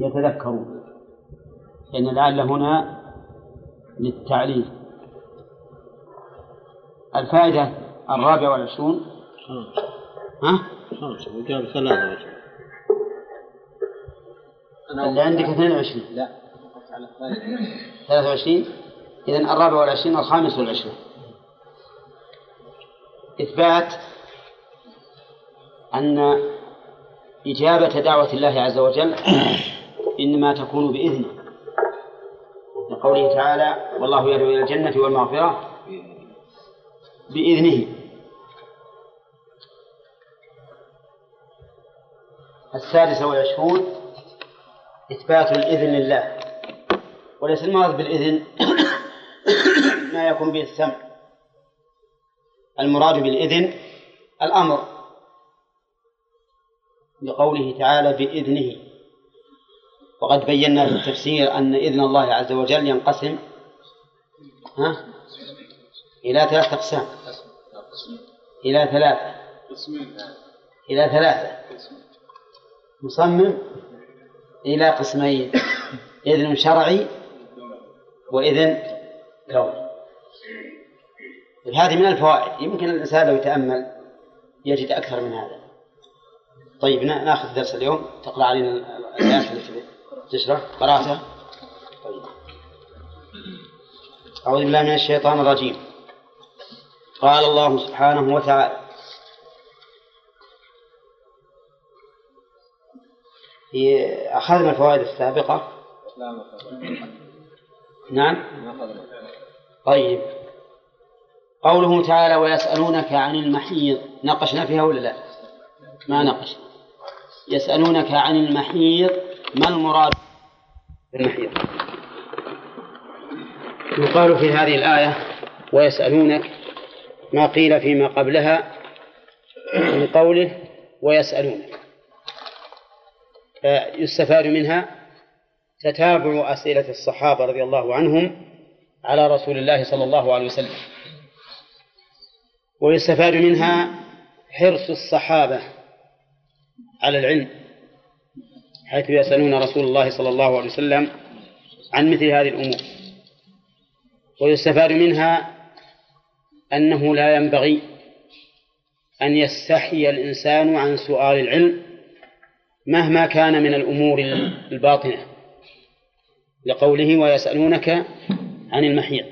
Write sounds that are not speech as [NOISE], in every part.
يتذكرون لأن لعل هنا للتعليل. الفائدة الرابعة والعشرون. ها؟ خمسة وقال ثلاثة اللي عندك 22 لا 23 إذا الرابع والعشرين الخامس والعشرين إثبات أن إجابة دعوة الله عز وجل إنما تكون بإذنه. لقوله تعالى والله يدعو إلى الجنة والمغفرة بإذنه. السادسة والعشرون إثبات الإذن لله. وليس المراد بالإذن [COUGHS] ما يكون به السمع. المراد بالإذن الأمر. لقوله تعالى بإذنه. وقد بينا في التفسير أن إذن الله عز وجل ينقسم ها؟ إلى ثلاثة أقسام. إلى ثلاثة. إلى ثلاثة. مصمم إلى قسمين إذن شرعي وإذن كوني. هذه من الفوائد. يمكن الإنسان لو يتأمل يجد أكثر من هذا. طيب نأخذ درس اليوم. تقرأ علينا الآيات التي تشرح؟ قرأتها؟ طيب. أعوذ بالله من الشيطان الرجيم. قال الله سبحانه وتعالى في أخذنا الفوائد السابقة. نعم. طيب. قوله تعالى ويسألونك عن المحيض ناقشنا فيها ولا لا؟ ما نقش. يسألونك عن المحيض ما المراد بالمحيض يقال في هذه الآية ويسألونك ما قيل فيما قبلها من قوله ويسألونك. يستفاد منها تتابع أسئلة الصحابة رضي الله عنهم على رسول الله صلى الله عليه وسلم. ويستفاد منها حرص الصحابة على العلم. حيث يسألون رسول الله صلى الله عليه وسلم عن مثل هذه الأمور. ويستفاد منها أنه لا ينبغي أن يستحي الإنسان عن سؤال العلم مهما كان من الأمور الباطنة لقوله ويسألونك عن المحيط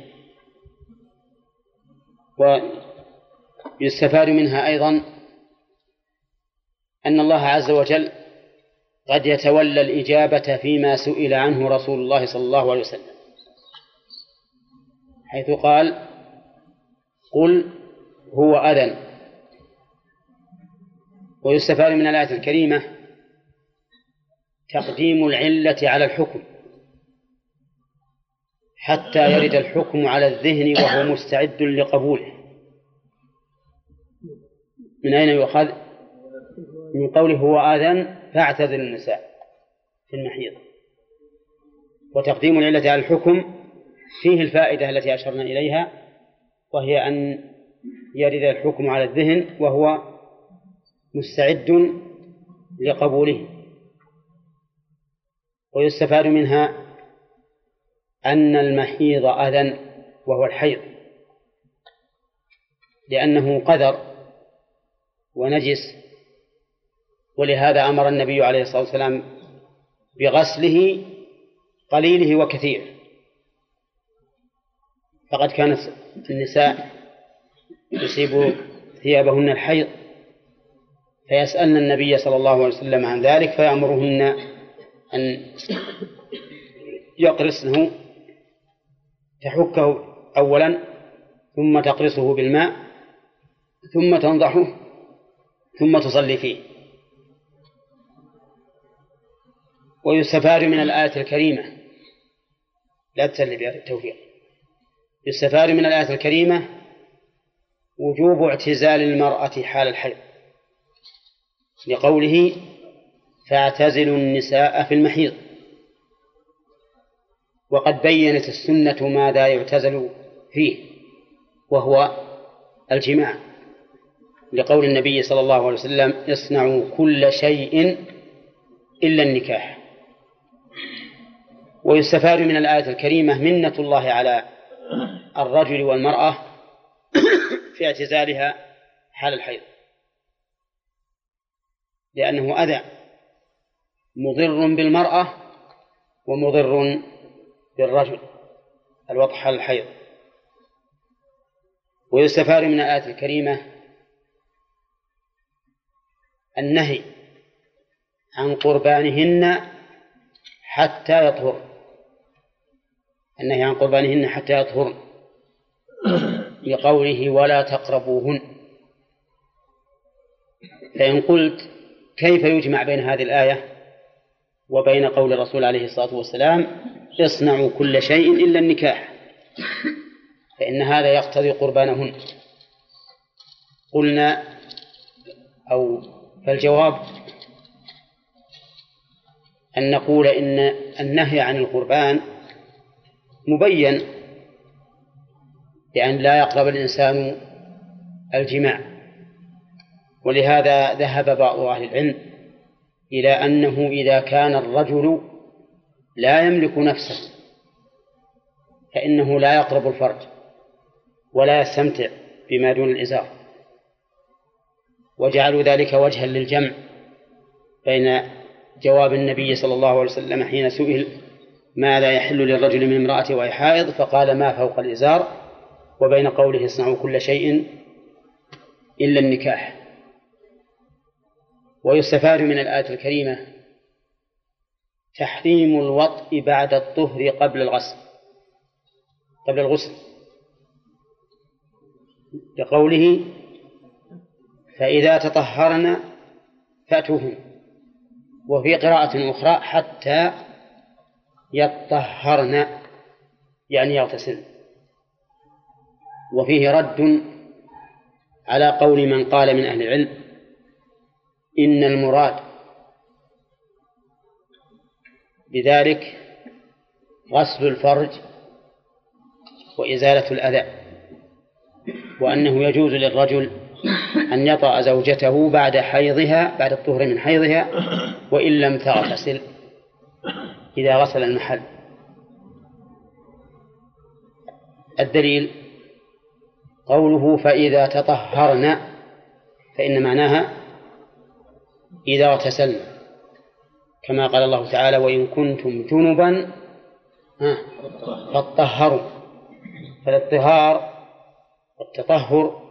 ويستفاد منها أيضا أن الله عز وجل قد يتولى الإجابة فيما سئل عنه رسول الله صلى الله عليه وسلم. حيث قال قل هو أذن. ويستفاد من الآية الكريمة تقديم العلة على الحكم حتى يرد الحكم على الذهن وهو مستعد لقبوله. من أين يؤخذ؟ من قوله هو آذان فاعتزل النساء في المحيض وتقديم العلة على الحكم فيه الفائدة التي أشرنا إليها وهي أن يرد الحكم على الذهن وهو مستعد لقبوله. ويستفاد منها أن المحيض أذى وهو الحيض لأنه قذر ونجس ولهذا أمر النبي عليه الصلاة والسلام بغسله قليله وكثيره فقد كانت النساء يصيب ثيابهن الحيض فيسألن النبي صلى الله عليه وسلم عن ذلك فيأمرهن أن يقرصنه تحكه أولا ثم تقرصه بالماء ثم تنضحه ثم تصلي فيه. ويستفاد من الآية الكريمة. لا تسلي بها التوفيق يستفاد من الآية الكريمة وجوب اعتزال المرأة حال الحيض. لقوله فاعتزلوا النساء في المحيض. وقد بينت السنة ماذا يعتزل فيه وهو الجماع. لقول النبي صلى الله عليه وسلم اصنعوا كل شيء إلا النكاح. ويستفاد من الآية الكريمة منة الله على الرجل والمرأة في اعتزالها حال الحيض. لأنه أذى. مضر بالمرأة ومضر بالرجل. الوضع حال الحيض. ويستفاد من الآية الكريمة النهي عن قربانهن حتى يطهر. النهي عن قربانهن حتى يطهرن. [COUGHS] لقوله ولا تقربوهن. فإن قلت كيف يجمع بين هذه الآية وبين قول الرسول عليه الصلاة والسلام اصنعوا كل شيء إلا النكاح؟ فإن هذا يقتضي قربانهن. قلنا أو فالجواب أن نقول إن النهي عن القربان مبين بأن لا يقرب الإنسان الجماع ولهذا ذهب بعض أهل العلم إلى أنه إذا كان الرجل لا يملك نفسه فإنه لا يقرب الفرج ولا يستمتع بما دون الإزار. وجعلوا ذلك وجها للجمع بين جواب النبي صلى الله عليه وسلم حين سئل ماذا يحل للرجل من امرأته وهي حائض فقال ما فوق الإزار وبين قوله اصنعوا كل شيء إلا النكاح. ويستفاد من الآية الكريمة تحريم الوطء بعد الطهر قبل الغسل. قبل الغسل. لقوله فإذا تطهرن فأتوهن. وفي قراءة أخرى حتى يطهرن يعني يغتسلن وفيه رد على قول من قال من أهل العلم إن المراد بذلك غسل الفرج وإزالة الأذى وأنه يجوز للرجل أن يطأ زوجته بعد حيضها بعد الطهر من حيضها وإن لم تغتسل. إذا غسل المحل. الدليل قوله فإذا تطهرن فإن معناها إذا اغتسلن كما قال الله تعالى وإن كنتم جنبا فاطهروا. فالاطهار والتطهر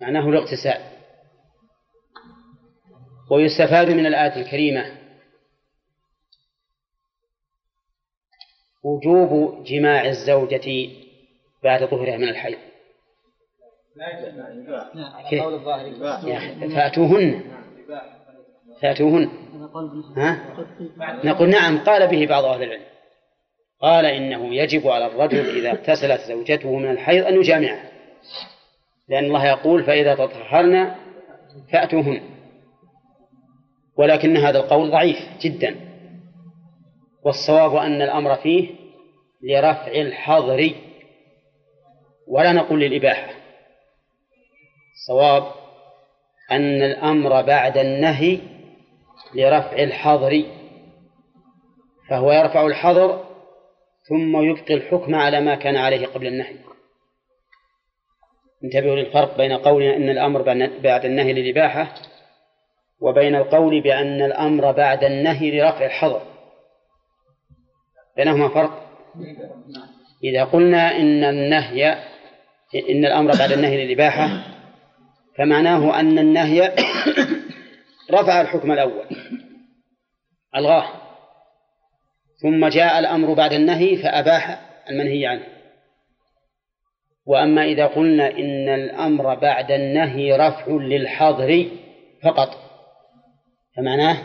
معناه الاغتسال. ويستفاد من الآية الكريمة وجوب جماع الزوجة بعد طهرها من الحيض. فأتوهن. فأتوهن. ها؟ نقول نعم قال به بعض أهل العلم. قال إنه يجب على الرجل إذا اغتسلت زوجته من الحيض أن يجامعها لأن الله يقول فإذا تطهرن فأتوهن. ولكن هذا القول ضعيف جدا. والصواب أن الأمر فيه لرفع الحظر ولا نقول للإباحة. الصواب أن الأمر بعد النهي لرفع الحظر فهو يرفع الحظر ثم يبقي الحكم على ما كان عليه قبل النهي. انتبهوا للفرق بين قولنا أن الأمر بعد النهي للإباحة وبين القول بأن الأمر بعد النهي لرفع الحظر. بينهما فرق؟ إذا قلنا إن النهي إن الأمر بعد النهي للإباحة فمعناه أن النهي رفع الحكم الأول ألغاه ثم جاء الأمر بعد النهي فأباح المنهي عنه. وأما إذا قلنا إن الأمر بعد النهي رفع للحظر فقط فمعناه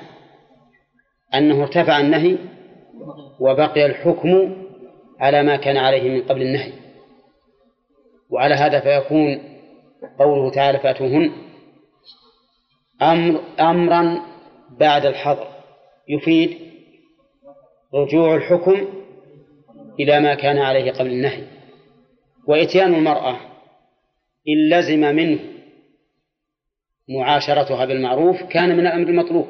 أنه ارتفع النهي وبقي الحكم على ما كان عليه من قبل النهي. وعلى هذا فيكون قوله تعالى فأتوهن أمر أمرا بعد الحظر. يفيد رجوع الحكم إلى ما كان عليه قبل النهي. وإتيان المرأة إن لزم منه معاشرتها بالمعروف كان من الأمر المطلوب.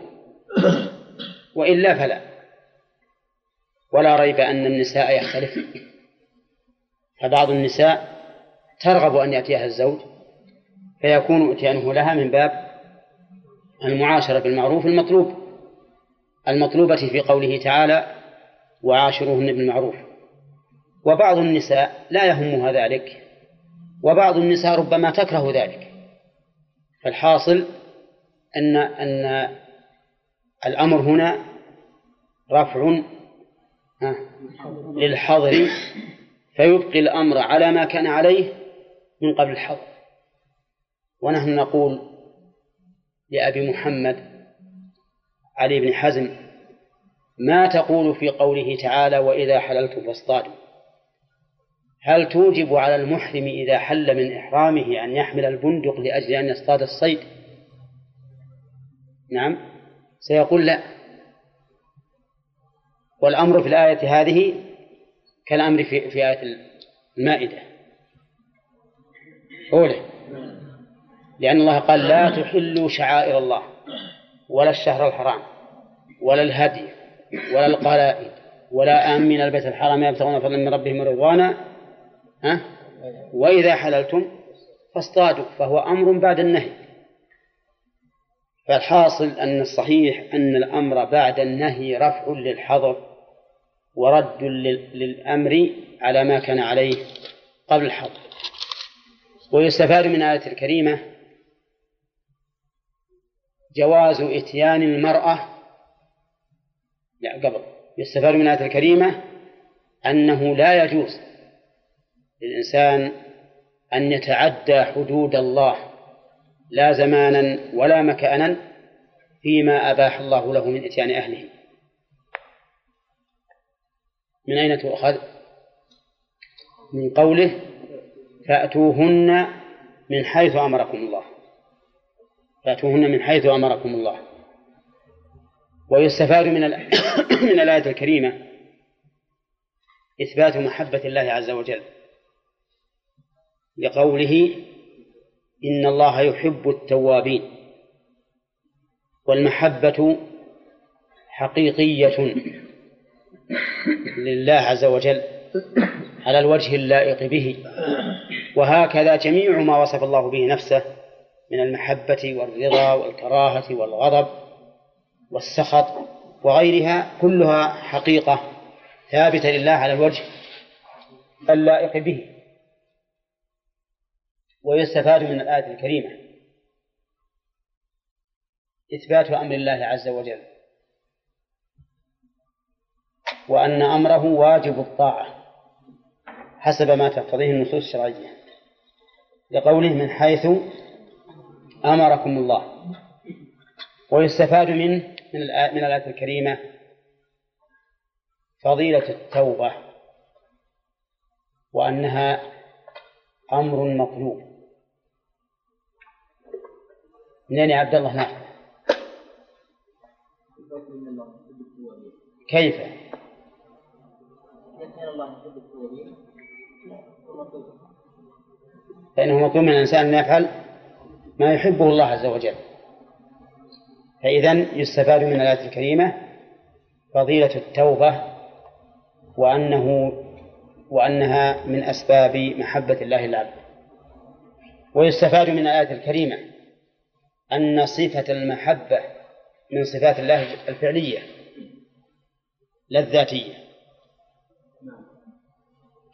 وإلا فلا. ولا ريب أن النساء يختلفن فبعض النساء ترغب أن يأتيها الزوج فيكون إتيانه لها من باب المعاشرة بالمعروف المطلوب المطلوبة في قوله تعالى وعاشروهن بالمعروف وبعض النساء لا يهمها ذلك وبعض النساء ربما تكره ذلك. فالحاصل أن أن الأمر هنا رفع للحظر. فيبقي الأمر على ما كان عليه من قبل الحظر. ونحن نقول لأبي محمد علي بن حزم ما تقول في قوله تعالى وإذا حللتم فاصطادوا هل توجب على المحرم إذا حل من إحرامه أن يحمل البندق لأجل أن يصطاد الصيد؟ نعم. سيقول لا. والأمر في الآية هذه كالأمر في, في آية المائدة. أولى. لأن الله قال لا تحلوا شعائر الله ولا الشهر الحرام ولا الهدي ولا القلائد ولا آمين البيت الحرام يبتغون فضلا من ربهم ورضوانا ها؟ وإذا حللتم فاصطادوا فهو أمر بعد النهي. فالحاصل أن الصحيح أن الأمر بعد النهي رفع للحظر ورد للأمر على ما كان عليه قبل الحظر. ويستفاد من الآية الكريمة جواز إتيان المرأة لا قبل. يستفاد من الآية الكريمة أنه لا يجوز للإنسان أن يتعدى حدود الله لا زمانا ولا مكانا فيما أباح الله له من إتيان أهله. من أين تؤخذ؟ من قوله فأتوهن من حيث أمركم الله. فأتوهن من حيث أمركم الله. ويستفاد من [COUGHS] من الآية الكريمة إثبات محبة الله عز وجل لقوله إن الله يحب التوابين والمحبة حقيقية لله عز وجل على الوجه اللائق به. وهكذا جميع ما وصف الله به نفسه من المحبة والرضا والكراهة والغضب والسخط وغيرها كلها حقيقة ثابتة لله على الوجه اللائق به. ويستفاد من الآية الكريمة. إثبات أمر الله عز وجل. وأن أمره واجب الطاعة حسب ما تقتضيه النصوص الشرعية. لقوله من حيث أمركم الله. ويستفاد من من الآية الكريمة فضيلة التوبة. وأنها أمر مطلوب. منين يا عبد الله؟ نافع كيف؟ فإنه مطلوب من الإنسان أن يفعل ما يحبه الله عز وجل. فإذا يستفاد من الآية الكريمة فضيلة التوبة وأنه وأنها من أسباب محبة الله العبد ويستفاد من الآية الكريمة أن صفة المحبة من صفات الله الفعلية لا الذاتية.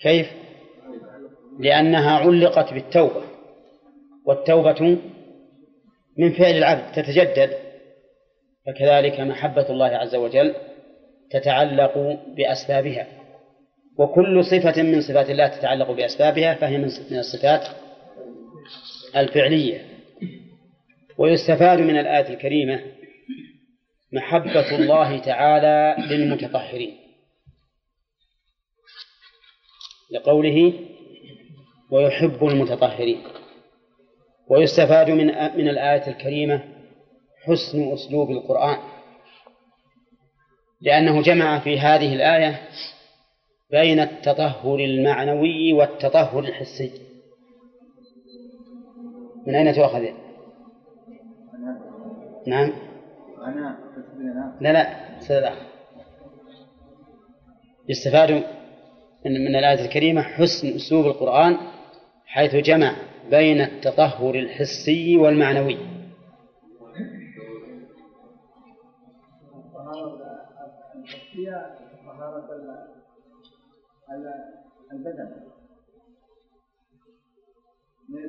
كيف؟ لأنها علقت بالتوبة والتوبة من فعل العبد تتجدد فكذلك محبة الله عز وجل تتعلق بأسبابها. وكل صفة من صفات الله تتعلق بأسبابها فهي من الصفات الفعلية. ويستفاد من الآية الكريمة محبة الله تعالى للمتطهرين. لقوله ويحب المتطهرين. ويستفاد من من الآية الكريمة حسن أسلوب القرآن. لأنه جمع في هذه الآية بين التطهر المعنوي والتطهر الحسي. من أين تؤخذ؟ نعم. لا لا سيد يستفاد من من الآية الكريمة حسن أسلوب القرآن حيث جمع بين التطهر الحسي والمعنوي. البدن.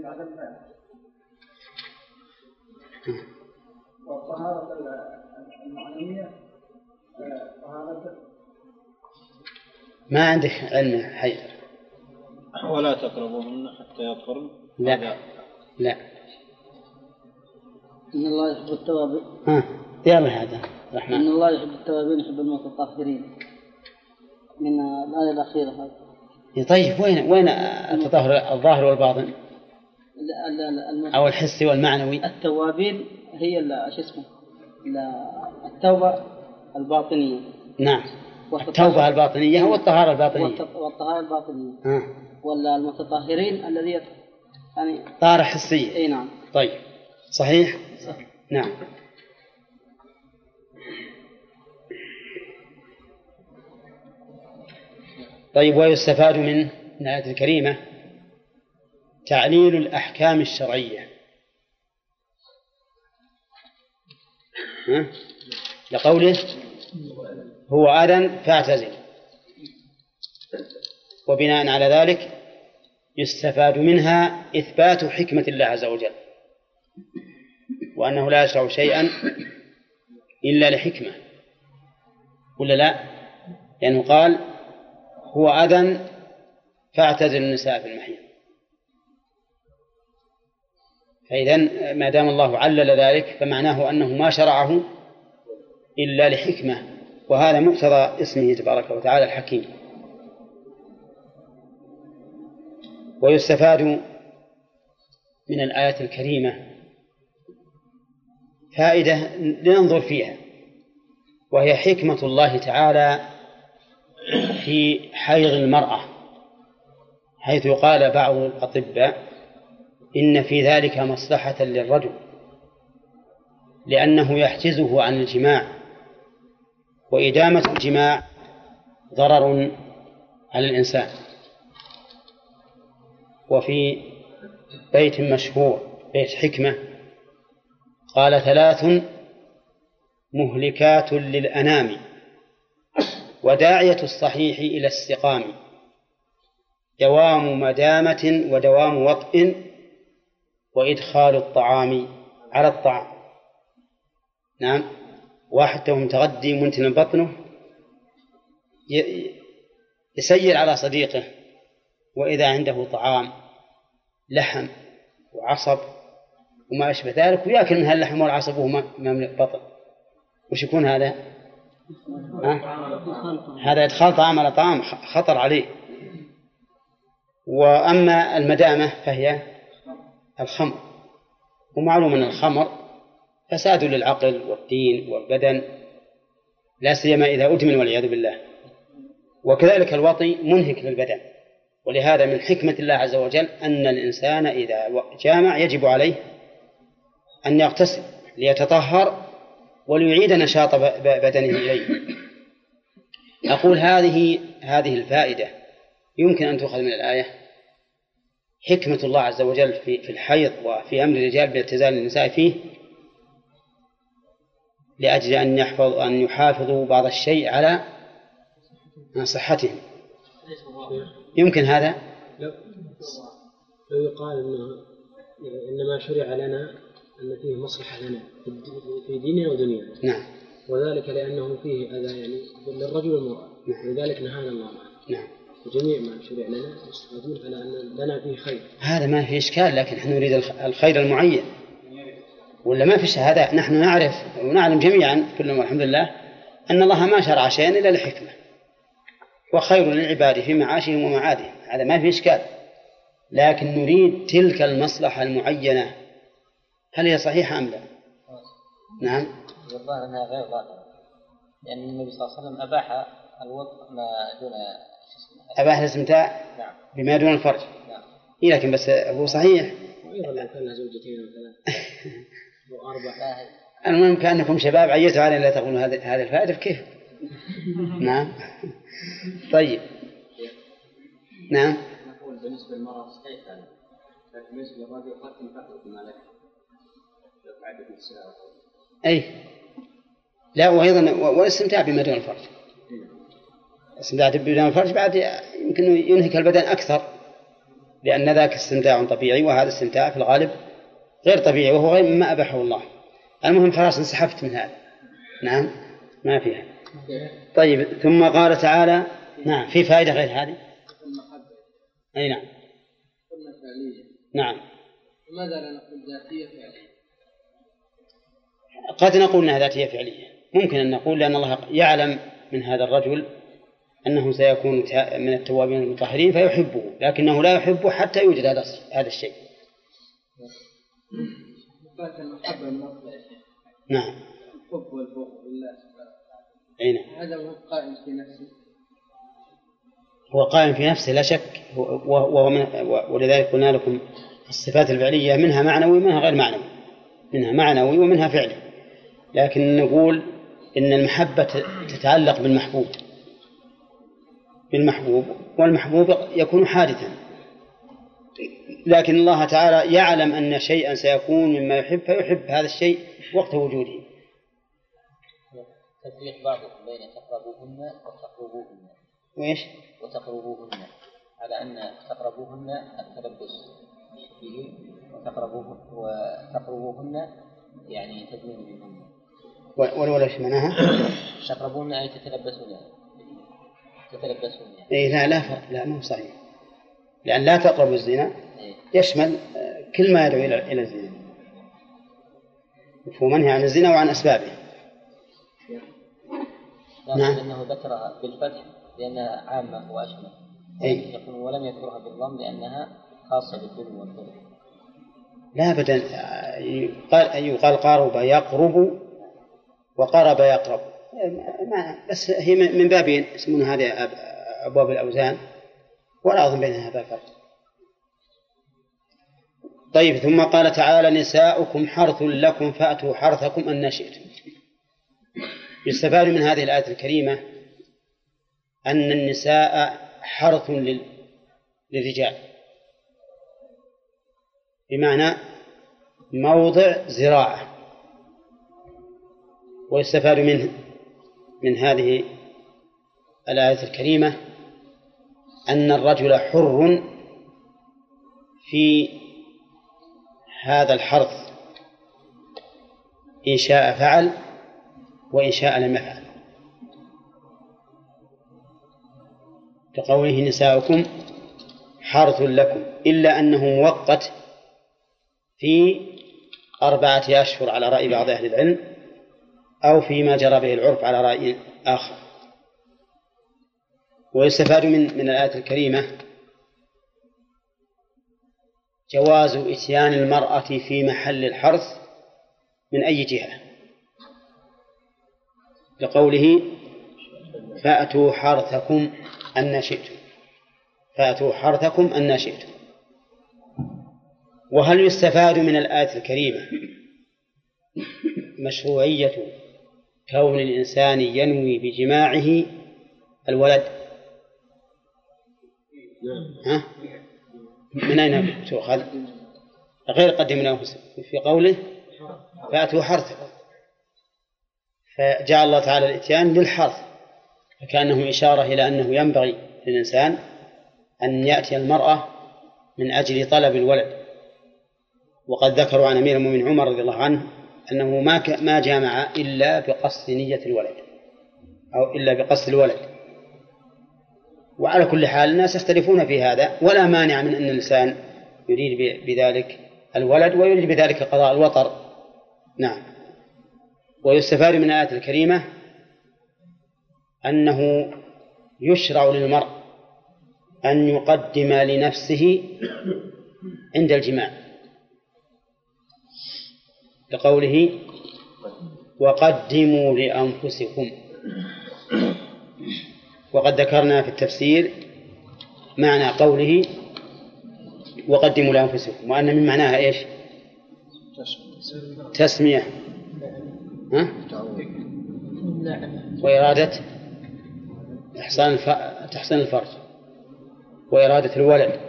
بعد الفعل. والطهارة المعنوية طهارة ما عندك علم حيدر ولا تقربوهن حتى يطهرن؟ لا. لا. إن الله يحب التوابين ها يلا هذا الرحمن إن الله يحب التوابين يحب المتطهرين. من الآية الأخيرة هذه. طيب وين وين التطهر الظاهر والباطن؟ أو الحسي والمعنوي. التوابين هي شو اسمه؟ التوبة الباطنية. نعم. التوبة الباطنية والطهارة الباطنية. والطهارة الباطنية. آه. ولا المتطهرين الذي يعني طهارة حسية. إي نعم. طيب. صحيح؟ صحيح. نعم. طيب ويستفاد من الآية الكريمة تعليل الأحكام الشرعية. لقوله هو أذى فاعتزل. وبناء على ذلك يستفاد منها إثبات حكمة الله عز وجل وأنه لا يشرع شيئا إلا لحكمة. ولا لا؟ لأنه قال هو أذى فاعتزل النساء في المحيط فإذا ما دام الله علل ذلك فمعناه أنه ما شرعه إلا لحكمة وهذا مقتضى اسمه تبارك وتعالى الحكيم. ويستفاد من الآية الكريمة فائدة لننظر فيها وهي حكمة الله تعالى في حيض المرأة حيث قال بعض الأطباء إن في ذلك مصلحة للرجل لأنه يحجزه عن الجماع وإدامة الجماع ضرر على الإنسان. وفي بيت مشهور بيت حكمة قال ثلاث مهلكات للأنام وداعية الصحيح إلى السقام دوام مدامة ودوام وطئ وإدخال الطعام على الطعام. نعم. واحد تو متغدي منتن بطنه يسير على صديقه وإذا عنده طعام لحم وعصب وما أشبه ذلك ويأكل من هاللحم والعصب وهو مملئ بطن وش يكون هذا؟ هذا إدخال طعام على طعام خطر عليه. وأما المدامة فهي الخمر. ومعلوم أن الخمر فساد للعقل والدين والبدن لا سيما إذا أدمن والعياذ بالله. وكذلك الوطي منهك للبدن. ولهذا من حكمة الله عز وجل أن الإنسان إذا جامع يجب عليه أن يغتسل ليتطهر وليعيد نشاط بدنه إليه. أقول هذه هذه الفائدة يمكن أن تؤخذ من الآية؟ حكمة الله عز وجل في في الحيض وفي أمر الرجال باعتزال النساء فيه لأجل أن يحفظ أن يحافظوا بعض الشيء على صحتهم. يمكن هذا؟ لو لو يقال إنه إنما شرع لنا أن فيه مصلحة لنا في ديننا ودنيانا. نعم. وذلك لأنه فيه أذى يعني للرجل والمرأة. نعم. ولذلك نهانا الله عنه. نعم. وجميع ما شرع لنا مستفادون على أن لنا فيه خير. هذا ما في إشكال لكن إحنا نريد الخير المعين. ولا ما في هذا نحن نعرف ونعلم جميعا كلنا والحمد لله أن الله ما شرع شيئا إلا لحكمة. وخير للعباد في معاشهم ومعادهم. هذا ما في إشكال. لكن نريد تلك المصلحة المعينة. هل هي صحيحة أم لا؟ نعم. والله أنها غير ظاهرة. لأن النبي صلى الله عليه وسلم أباح الوضع ما دون أباح الاستمتاع نعم. بما دون الفرج. نعم. إيه لكن بس هو صحيح. وأيضا لو كان زوجتين وأربع [LAUGHS] المهم كأنكم شباب عيتوا علينا لا تقولوا هذه الفائدة كيف؟ [LAUGHS] نعم. طيب. نعم. نقول بالنسبة للمرأة صحيح هذا. لكن بالنسبة للرجل قد تنفعل ما لك أي. لا وأيضا والاستمتاع بما دون الفرج. الاستمتاع بما دون الفرج بعد يمكن ينهك البدن أكثر لأن ذاك استمتاع طبيعي وهذا استمتاع في الغالب غير طبيعي وهو غير مما أباحه الله. المهم خلاص انسحبت من هذا. نعم؟ ما فيها طيب ثم قال تعالى نعم في فائدة غير هذه؟ أي نعم. قلنا فعلية نعم. لماذا لا نقول ذاتية فعلية؟ قد نقول إنها ذاتية فعلية. ممكن أن نقول لأن الله يعلم من هذا الرجل انه سيكون من التوابين المطهرين فيحبه لكنه لا يحبه حتى يوجد هذا هذا الشيء. المحبة نعم. الحب والبغض لله سبحانه وتعالى أي نعم. هذا هو قائم في نفسه هو قائم في نفسه لا شك. وهو من ولذلك قلنا لكم الصفات الفعلية منها معنوي ومنها غير معنوي. منها معنوي ومنها فعلي. لكن نقول إن المحبة تتعلق بالمحبوب. بالمحبوب والمحبوب يكون حادثا. لكن الله تعالى يعلم أن شيئا سيكون مما يحب فيحب هذا الشيء وقت وجوده. تفريق بعضكم بين تقربوهن وتقربوهن. وإيش؟ وتقربوهن. على أن تقربوهن التلبس به وتقربوهن وتقربوهن يعني تدنين منهن ولا إيش معناها؟ تقربوهن أي تتلبسون. تتلبسون يعني. اي لا لا فرق لا مو صحيح. لأن لا تقربوا الزنا إيه. يشمل آه، كل ما يدعو إلى الزنا. مفهوم؟ منهي عن الزنا وعن أسبابه. لكن نعم. أنه ذكرها بالفتح لأنها عامة وأشمل. أي. يقول ولم يذكرها بالضم لأنها خاصة بالدنيا والظلم لا ابدا. آه، يقال يقال قارب يقرب وقرب يقرب. ما بس هي من من باب يسمون هذه أب- أبواب الأوزان ولا أظن بينها هذا فرق طيب ثم قال تعالى نساؤكم حرث لكم فأتوا حرثكم أن شئتم. يستفاد من هذه الآية الكريمة أن النساء حرث لل- للرجال. بمعنى موضع زراعة ويستفاد منه. من هذه الآية الكريمة أن الرجل حر في هذا الحرث إن شاء فعل وإن شاء لم يفعل. كقوله نساؤكم حرث لكم إلا أنه مؤقت في أربعة أشهر على رأي بعض أهل العلم. أو فيما جرى به العرف على رأي آخر. ويستفاد من من الآية الكريمة جواز إتيان المرأة في محل الحرث من أي جهة؟ لقوله فأتوا حرثكم أن شئتم. فأتوا حرثكم أن شئتم. وهل يستفاد من الآية الكريمة مشروعية كون الإنسان ينوي بجماعه الولد. ها؟ من أين تؤخذ؟ غير قدمناه في قوله فأتوا حرثكم فجعل الله تعالى الإتيان للحرث فكأنه إشارة إلى أنه ينبغي للإنسان أن يأتي المرأة من أجل طلب الولد. وقد ذكروا عن أمير المؤمنين عمر رضي الله عنه أنه ما ما جامع إلا بقصد نية الولد أو إلا بقصد الولد. وعلى كل حال الناس يختلفون في هذا ولا مانع من أن الإنسان يريد بذلك الولد ويريد بذلك قضاء الوطر. نعم. ويستفاد من الآية الكريمة أنه يشرع للمرء أن يقدم لنفسه عند الجماع. لقوله وقدموا لأنفسكم. وقد ذكرنا في التفسير معنى قوله وقدموا لأنفسكم وأن من معناها إيش؟ تسمية. ها؟ وإرادة إحصان الف... تحصين الفرج. وإرادة الولد.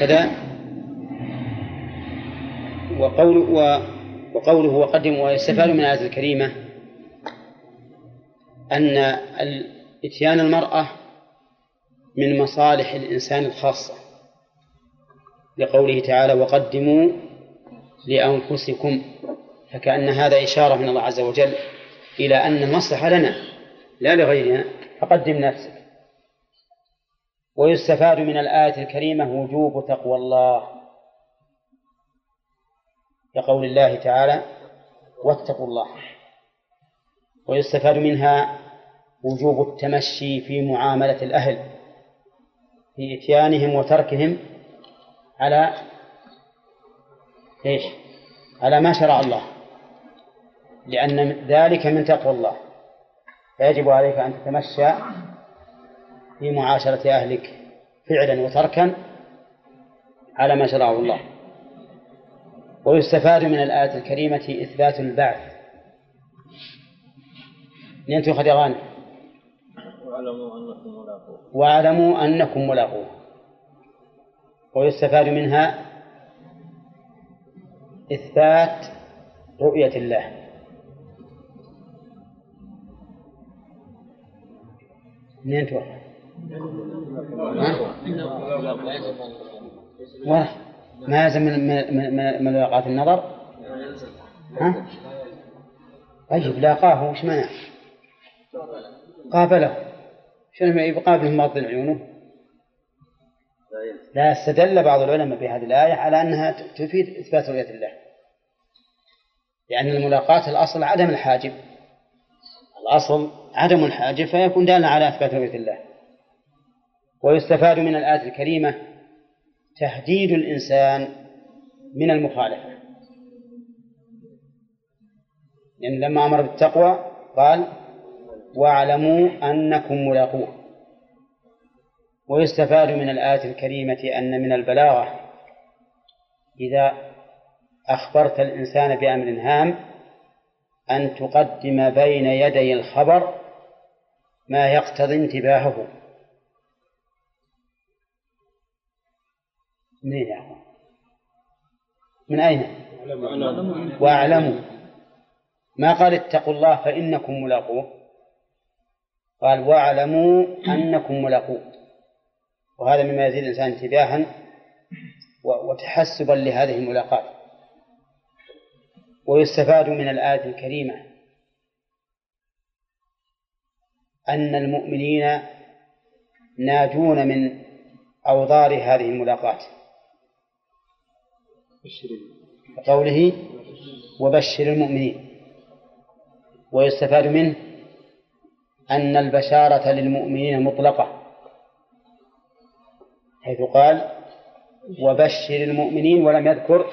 كذا؟ وقول و... وقوله وقدم ويستفاد من الآية الكريمة أن إتيان المرأة من مصالح الإنسان الخاصة لقوله تعالى وقدموا لأنفسكم فكأن هذا إشارة من الله عز وجل إلى أن المصلحة لنا لا لغيرنا فقدم نفسك. ويستفاد من الآية الكريمة وجوب تقوى الله لقول الله تعالى واتقوا الله. ويستفاد منها وجوب التمشي في معاملة الأهل في إتيانهم وتركهم على إيش؟ على ما شرع الله. لأن ذلك من تقوى الله. فيجب عليك أن تتمشى في معاشرة أهلك فعلا وتركا على ما شرعه الله. ويستفاد من الآية الكريمة إثبات البعث. يا غانم واعلموا أنكم ملاقوه. واعلموا أنكم ملاقوه. ويستفاد منها إثبات رؤية الله. منين توقع؟ ها؟ ما يلزم من من من من ملاقاة النظر؟ ها؟ طيب لاقاه وش منع؟ قابله شنو يقابله ماضي عيونه؟ لا استدل بعض العلماء بهذه الآية على أنها تفيد إثبات رؤية الله لأن الملاقاة الأصل عدم الحاجب الأصل عدم الحاجب فيكون دالا على إثبات رؤية الله ويستفاد من الآية الكريمة تهديد الإنسان من المخالفة. لأن يعني لما أمر بالتقوى قال واعلموا أنكم ملاقوه. ويستفاد من الآية الكريمة أن من البلاغة إذا أخبرت الإنسان بأمر هام أن تقدم بين يدي الخبر ما يقتضي انتباهه. منين يا أخوان؟ من أين؟ واعلموا ما قال اتقوا الله فإنكم ملاقوه. قال واعلموا أنكم ملاقوه. وهذا مما يزيد الإنسان انتباها وتحسبا لهذه الملاقات ويستفاد من الآية الكريمة أن المؤمنين ناجون من أوضار هذه الملاقات قوله وبشر المؤمنين. ويستفاد منه أن البشارة للمؤمنين مطلقة حيث قال وبشر المؤمنين ولم يذكر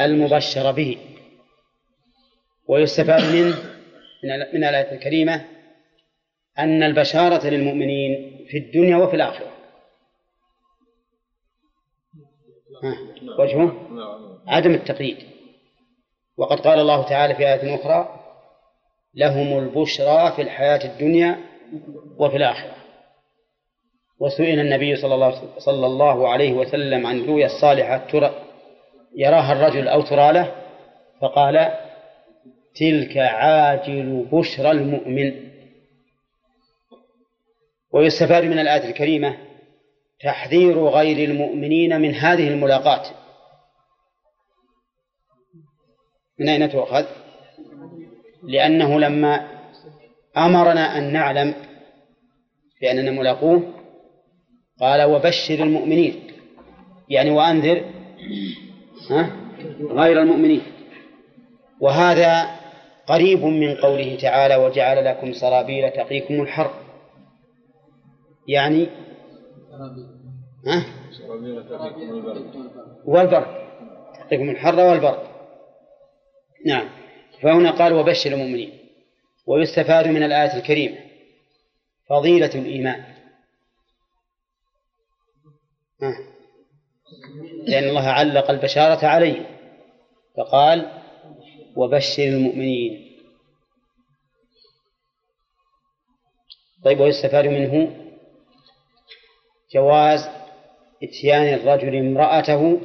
المبشر به. ويستفاد منه من الآية الكريمة أن البشارة للمؤمنين في الدنيا وفي الآخرة. وجهه؟ عدم التقييد. وقد قال الله تعالى في آية أخرى لهم البشرى في الحياة الدنيا وفي الآخرة. وسئل النبي صلى الله, صلى الله عليه وسلم عن الرؤيا الصالحة ترى يراها الرجل أو ترى له؟ فقال تلك عاجل بشرى المؤمن. ويستفاد من الآية الكريمة تحذير غير المؤمنين من هذه الملاقات. من أين تؤخذ؟ لأنه لما أمرنا أن نعلم بأننا ملاقوه قال وبشر المؤمنين. يعني وأنذر ها غير المؤمنين. وهذا قريب من قوله تعالى وجعل لكم سرابيل تقيكم الحر يعني ها؟ والبرد تعطيكم الحر والبرد نعم. فهنا قال وبشر المؤمنين. ويستفاد من الآية الكريمة. فضيلة الإيمان. ها. لأن الله علق البشارة عليه. فقال وبشر المؤمنين. طيب ويستفاد منه جواز إتيان الرجل امرأته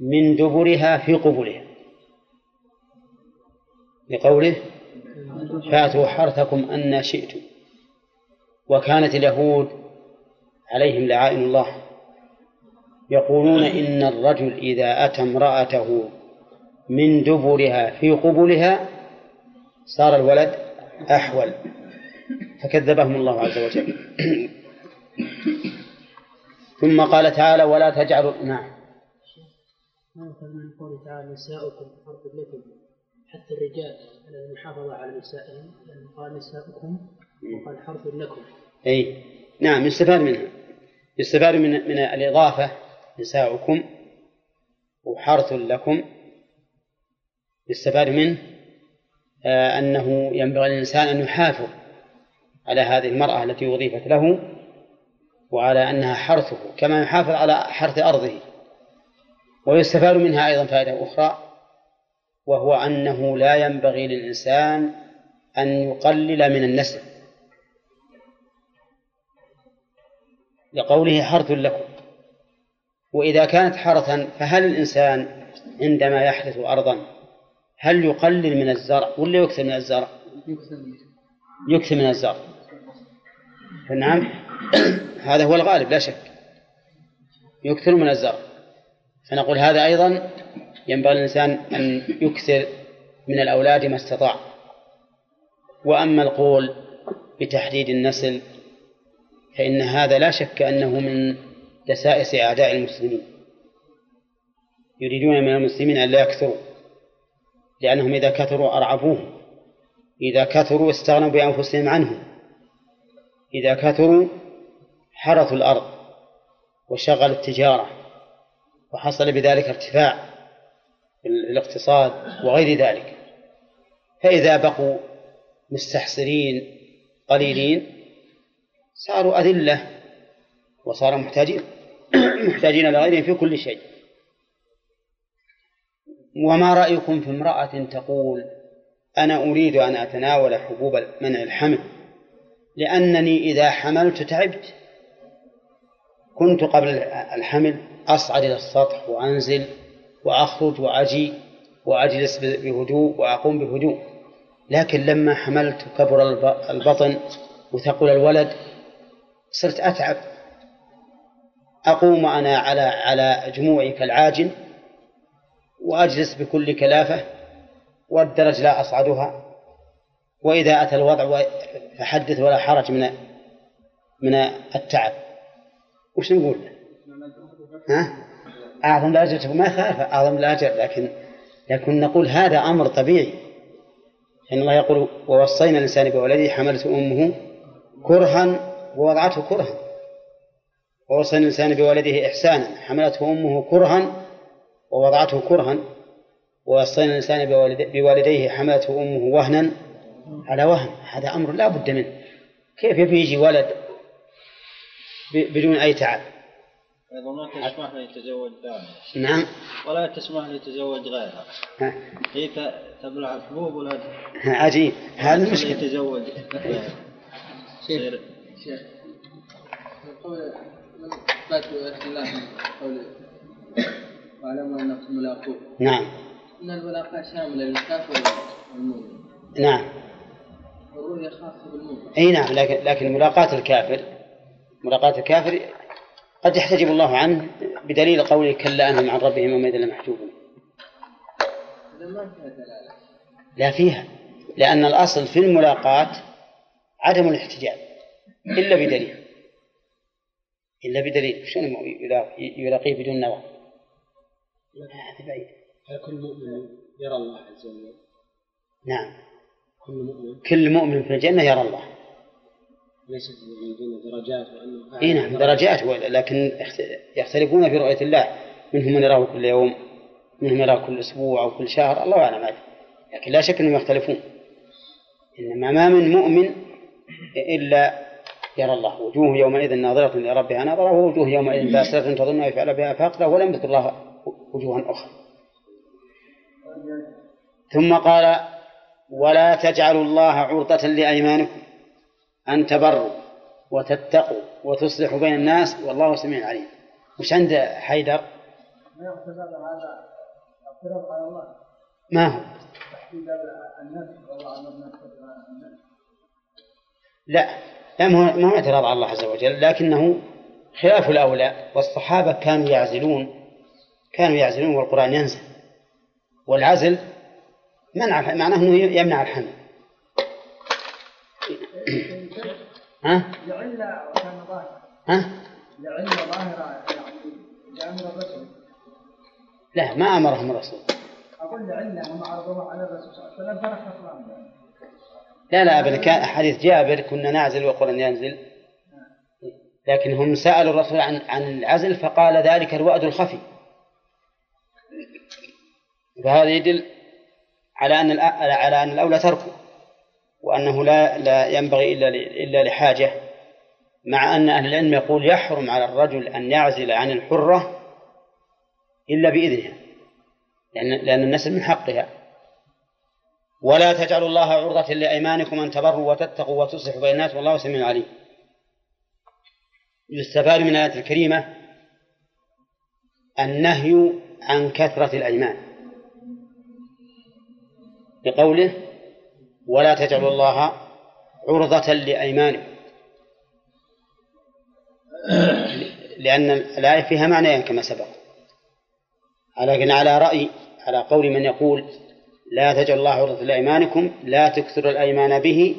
من دبرها في قبلها لقوله فاتوا حرثكم أن شئتم. وكانت اليهود عليهم لعائن الله يقولون إن الرجل إذا أتى امرأته من دبرها في قبلها صار الولد أحول. فكذبهم الله عز وجل. ثم قال تعالى ولا تجعلوا نعم. ما من قوله تعالى نساؤكم حرث لكم حتى الرجال على المحافظة على نسائهم لأنه قال نساؤكم وقال حرث لكم. أي. نعم يستفاد منها. يستفاد من من الإضافة نساؤكم وحرث لكم. يستفاد منه آه أنه ينبغي للإنسان أن يحافظ على هذه المرأة التي أضيفت له وعلى أنها حرثه كما يحافظ على حرث أرضه. ويستفاد منها أيضا فائدة أخرى وهو أنه لا ينبغي للإنسان أن يقلل من النسل لقوله حرث لكم. وإذا كانت حرثا فهل الإنسان عندما يحرث أرضا هل يقلل من الزرع؟ ولا يكثر من الزرع؟ يكثر من الزرع. فنعم هذا هو الغالب لا شك. يكثر من الزرع. فنقول هذا أيضا ينبغي الإنسان أن يكثر من الأولاد ما استطاع. وأما القول بتحديد النسل فإن هذا لا شك أنه من دسائس أعداء المسلمين. يريدون من المسلمين أن لا يكثروا لأنهم إذا كثروا أرعبوهم. إذا كثروا استغنوا بأنفسهم عنهم. إذا كثروا حرثوا الأرض وشغلوا التجارة وحصل بذلك ارتفاع الاقتصاد وغير ذلك. فإذا بقوا مستحسرين قليلين صاروا أذلة وصاروا محتاجين [CLEARS THROAT] محتاجين لغيرهم في كل شيء. وما رأيكم في امرأة تقول أنا أريد أن أتناول حبوب منع الحمل لأنني إذا حملت تعبت. كنت قبل الحمل أصعد إلى السطح وأنزل وأخرج وأجي وأجلس بهدوء وأقوم بهدوء. لكن لما حملت كبر البطن وثقل الولد صرت أتعب. أقوم أنا على على جموعي كالعاجن وأجلس بكل كلافة والدرج لا أصعدها. وإذا أتى الوضع فحدث ولا حرج من من التعب. وش نقول؟ ها؟ أعظم الأجر ما خالف أعظم الأجر لكن لكن نقول هذا أمر طبيعي. إن الله يقول ووصينا الإنسان بولده حملته أمه كرها ووضعته كرها. ووصينا الإنسان بولده إحسانا حملته أمه كرها ووضعته كرها. ووصينا الإنسان بوالديه حملته أمه وهنا على وهن. هذا أمر لا بد منه. كيف يجي ولد بدون أي تعب. أيضا ما تسمح له يتزوج ثاني. نعم. ولا تسمح له يتزوج غيرها هي تبلع الحبوب ولا عجيب. هذا المشكلة يتزوج شيخ. شيخ. قول إثبات الله من قوله. واعلموا أنكم ملاقوه. نعم. أن الملاقاة شاملة للكافر والمؤمن نعم. والرؤية خاصة بالمؤمن أي نعم لكن لكن ملاقاة الكافر ملاقاة الكافر قد يحتجب الله عنه بدليل قوله كلا أنهم عن ربهم يومئذ لمحجوبون. لا فيها لأن الأصل في الملاقاة عدم الاحتجاب إلا بدليل. إلا بدليل. شنو يلاقيه بدون نظر هذا بعيد. هل كل مؤمن يرى الله عز وجل؟ نعم. كل مؤمن؟ كل مؤمن في الجنة يرى الله. ليست دون درجات وأنه إي نعم درجات لكن يختلفون في رؤية الله منهم من يراه كل يوم منهم يراه كل أسبوع أو كل شهر الله أعلم هذا لكن لا شك أنهم يختلفون. إنما ما من مؤمن إلا يرى الله وجوه يومئذ ناظرة لربها ناظرة ووجوه يومئذ باسرة تظن أن يفعل بها فاقرة ولم يذكر الله وجوها أخرى. ثم قال ولا تجعلوا الله عرضة لأيمانكم. أن تبروا وتتقوا وتصلحوا بين الناس والله سميع عليم. وش عند حيدر؟ ما يعتبر هذا اعتراض على الله. ما هو؟ لا لا ما هو اعتراض على الله عز وجل لكنه خلاف الأولى. والصحابة كانوا يعزلون كانوا يعزلون والقرآن ينزل. والعزل منع معناه أنه يمنع الحمل. ها؟ لعل كان ظاهرا. ها؟ لعل ظاهرا يعني الرسول لا ما أمرهم الرسول. أقول لعله هم عرضوه على الرسول صلى الله عليه وسلم لا لا أبدا كان حديث جابر كنا نعزل والقرآن ينزل. لكن هم سألوا الرسول عن عن العزل فقال ذلك الوأد الخفي. فهذا يدل على أن على أن الأولى تركه. وأنه لا لا ينبغي إلا إلا لحاجة مع أن أهل العلم يقول يحرم على الرجل أن يعزل عن الحرة إلا بإذنها لأن لأن النسل من حقها. ولا تجعلوا الله عرضة لأيمانكم أن تبروا وتتقوا وتصلحوا بين الناس والله سميع عليم. يستفاد من الآية الكريمة النهي عن كثرة الأيمان بقوله ولا تجعلوا الله عرضة لأيمانكم. لأن الآية فيها معنيان كما سبق. لكن على رأي على قول من يقول لا تجعل الله عرضة لأيمانكم لا تكثروا الأيمان به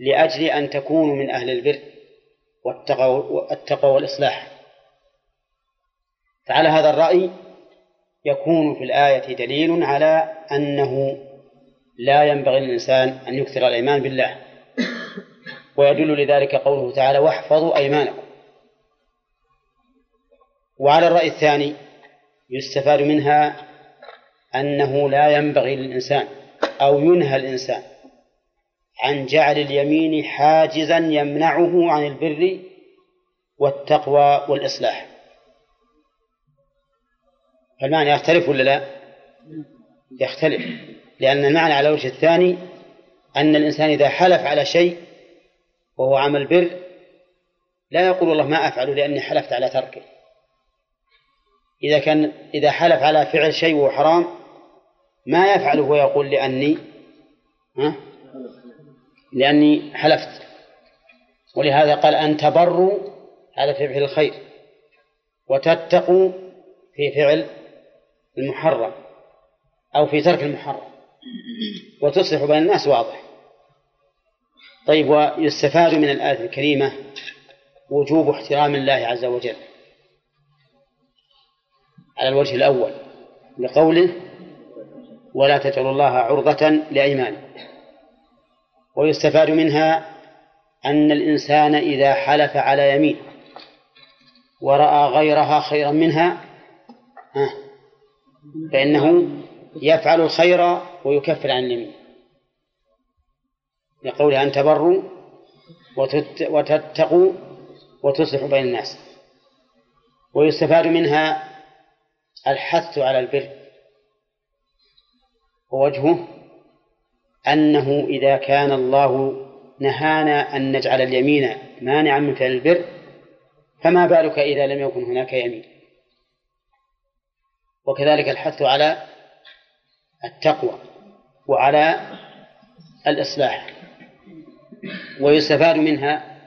لأجل أن تكونوا من أهل البر والتقوى والإصلاح. فعلى هذا الرأي يكون في الآية دليل على أنه لا ينبغي للإنسان أن يكثر الأيمان بالله. ويدل لذلك قوله تعالى واحفظوا أيمانكم. وعلى الرأي الثاني يستفاد منها أنه لا ينبغي للإنسان أو ينهى الإنسان عن جعل اليمين حاجزا يمنعه عن البر والتقوى والإصلاح. فالمعنى يختلف ولا لا؟ يختلف. لأن المعنى على الوجه الثاني أن الإنسان إذا حلف على شيء وهو عمل بر لا يقول والله ما أفعله لأني حلفت على تركه. إذا كان إذا حلف على فعل شيء وهو حرام ما يفعله ويقول لأني ها؟ لأني حلفت. ولهذا قال أن تبروا في فعل الخير وتتقوا في فعل المحرم أو في ترك المحرم. وتصلح بين الناس واضح. طيب ويستفاد من الآية الكريمة وجوب احترام الله عز وجل على الوجه الأول لقوله ولا تجعلوا الله عرضة لأيمانكم. ويستفاد منها أن الإنسان إذا حلف على يمين ورأى غيرها خيرا منها فإنه يفعل الخير ويكفر عن اليمين. لقوله أن تبروا وتتقوا وتصلحوا بين الناس. ويستفاد منها الحث على البر. ووجهه أنه إذا كان الله نهانا أن نجعل اليمين مانعا من فعل البر فما بالك إذا لم يكن هناك يمين؟ وكذلك الحث على التقوى وعلى الإصلاح ويستفاد منها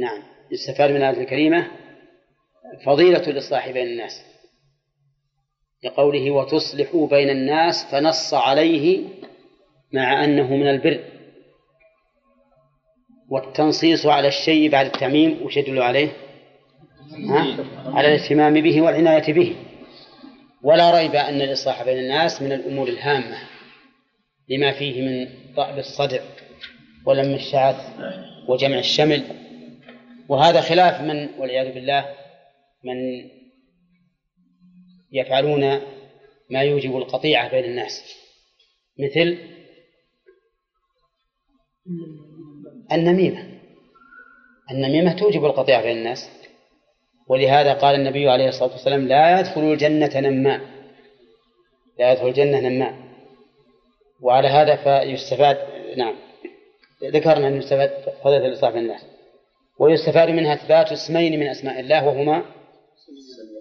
نعم يستفاد من هذه الكريمة فضيلة الإصلاح بين الناس لقوله وتصلحوا بين الناس فنص عليه مع أنه من البر والتنصيص على الشيء بعد التعميم وش يدل عليه؟ ها؟ على الاهتمام به والعناية به ولا ريب أن الإصلاح بين الناس من الأمور الهامة لما فيه من ضعف الصدع ولم الشعث وجمع الشمل. وهذا خلاف من والعياذ بالله من يفعلون ما يوجب القطيعة بين الناس مثل النميمة. النميمة توجب القطيعة بين الناس. ولهذا قال النبي عليه الصلاة والسلام لا يدخل الجنة نمام لا يدخل الجنة نمام وعلى هذا فيستفاد نعم. ذكرنا أن يستفاد فضيلة الإصلاح الناس. ويستفاد منها إثبات اسمين من أسماء الله وهما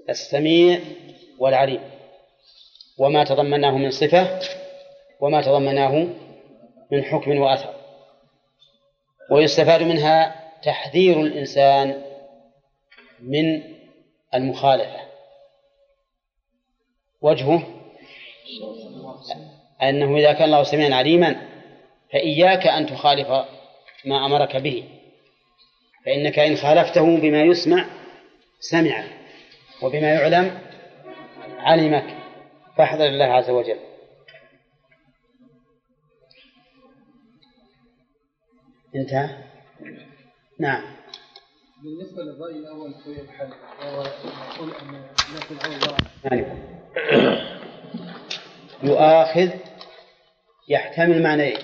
السميع والعليم. وما تضمناه من صفة وما تضمناه من حكم وأثر. ويستفاد منها تحذير الإنسان من المخالفة. وجهه أنه إذا كان الله سميعا عليما فإياك أن تخالف ما أمرك به. فإنك إن خالفته بما يسمع سمع وبما يعلم علمك. فاحذر الله عز وجل. انتهى؟ نعم. بالنسبة للرأي الأول في الحل وهو يقول أن العوض يعني يؤاخذ يحتمل معنيين.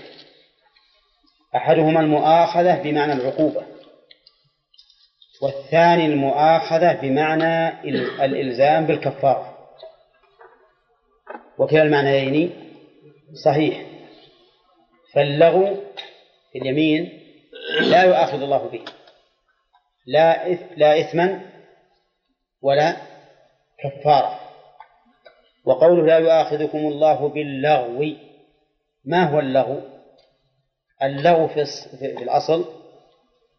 أحدهما المؤاخذة بمعنى العقوبة والثاني المؤاخذة بمعنى الإلزام بالكفارة. وكلا المعنيين صحيح. فاللغو في اليمين لا يؤاخذ الله به. لا لا إثما ولا كفارة. وقوله لا يؤاخذكم الله باللغو ما هو اللغو؟ اللغو في الأصل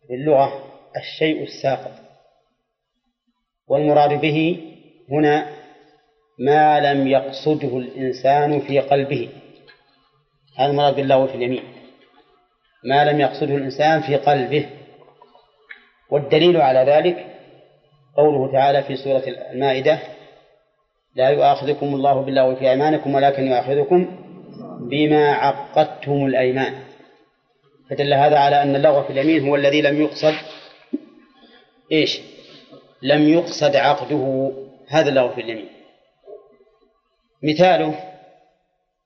في اللغة الشيء الساقط والمراد به هنا ما لم يقصده الإنسان في قلبه. هذا المراد باللغو في اليمين. ما لم يقصده الإنسان في قلبه. والدليل على ذلك قوله تعالى في سورة المائدة لا يؤاخذكم الله باللغو في أيمانكم ولكن يؤاخذكم بما عقدتم الأيمان. فدل هذا على أن اللغو في اليمين هو الذي لم يقصد إيش؟ لم يقصد عقده. هذا اللغو في اليمين. مثاله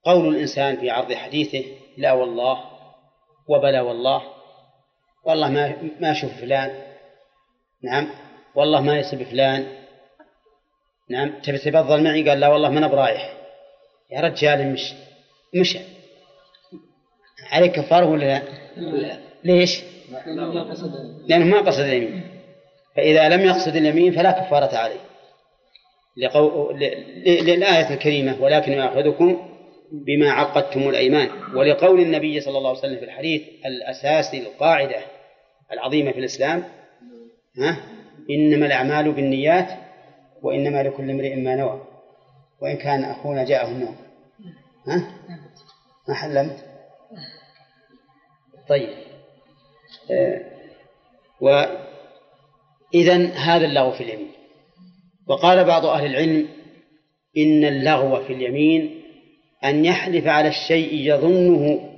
قول الإنسان في عرض حديثه لا والله وبلا والله والله ما ما أشوف فلان نعم. والله ما يسب فلان. نعم. تبي تفضل معي؟ قال لا والله ما أنا برايح يا رجال مش مشى عليك كفارة ولا لا؟ لا ليش؟ لأنه ما قصد اليمين. فإذا لم يقصد اليمين فلا كفارة عليه. لقو... للآية الكريمة ولكن يأخذكم بما عقدتم الأيمان ولقول النبي صلى الله عليه وسلم في الحديث الأساسي القاعدة العظيمة في الإسلام ها؟ إنما الأعمال بالنيات وإنما لكل امرئ ما نوى وإن كان أخونا جاءه النوم. ها؟ ما حلمت؟ طيب. آه وإذا هذا اللغو في اليمين. وقال بعض أهل العلم إن اللغو في اليمين أن يحلف على الشيء يظنه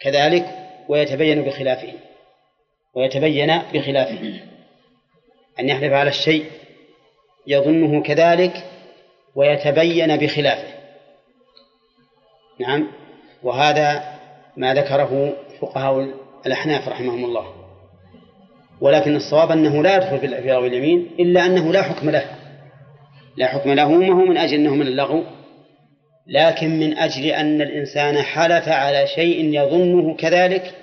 كذلك ويتبين بخلافه ويتبين بخلافه. أن يحلف على الشيء يظنه كذلك ويتبين بخلافه. نعم وهذا ما ذكره فقهاء الأحناف رحمهم الله. ولكن الصواب أنه لا يدخل في لغو اليمين إلا أنه لا حكم له. لا حكم له ما هو من أجل أنه من اللغو. لكن من أجل أن الإنسان حلف على شيء يظنه كذلك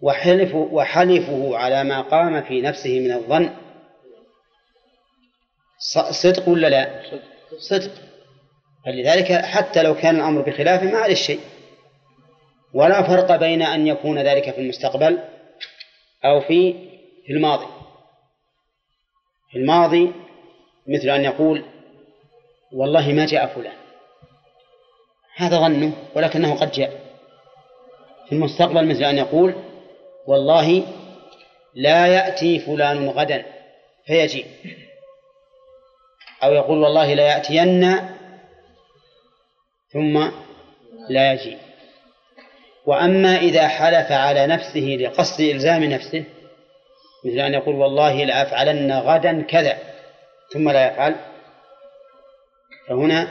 وحلف وحلفه على ما قام في نفسه من الظن. صدق ولا لا؟ صدق. فلذلك حتى لو كان الأمر بخلافه ما عليه شيء. ولا فرق بين أن يكون ذلك في المستقبل أو في في الماضي. في الماضي مثل أن يقول والله ما جاء فلان. هذا ظنه ولكنه قد جاء. في المستقبل مثل أن يقول والله لا يأتي فلان غدا. فيجي أو يقول والله لا يأتين ثم لا يجي. وأما إذا حلف على نفسه لقصد إلزام نفسه مثل أن يقول والله لأفعلن غدا كذا ثم لا يفعل فهنا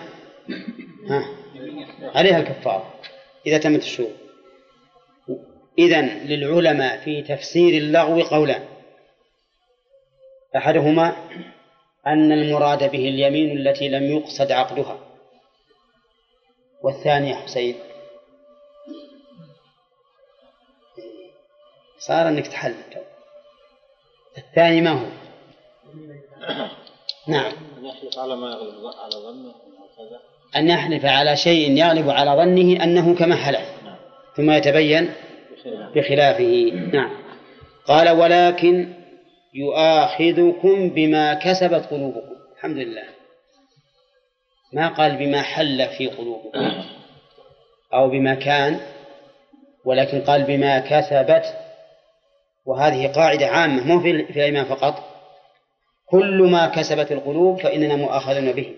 ها عليها الكفارة إذا تمت الشروط إذن للعلماء في تفسير اللغو قولان أحدهما أن المراد به اليمين التي لم يقصد عقدها. والثاني يا حسين. صار إنك تحل. الثاني ما هو؟ نعم. أن يحلف على ما يغلب على ظنه أن يحلف على شيء يغلب على ظنه أنه كما حلف. ثم يتبين بخلافه. نعم. قال ولكن يؤاخذكم بما كسبت قلوبكم. الحمد لله. ما قال بما حل في قلوبكم. أو بما كان ولكن قال بما كسبت. وهذه قاعدة عامة مو في الأيمان فقط. كل ما كسبت القلوب فإننا مؤاخذون به.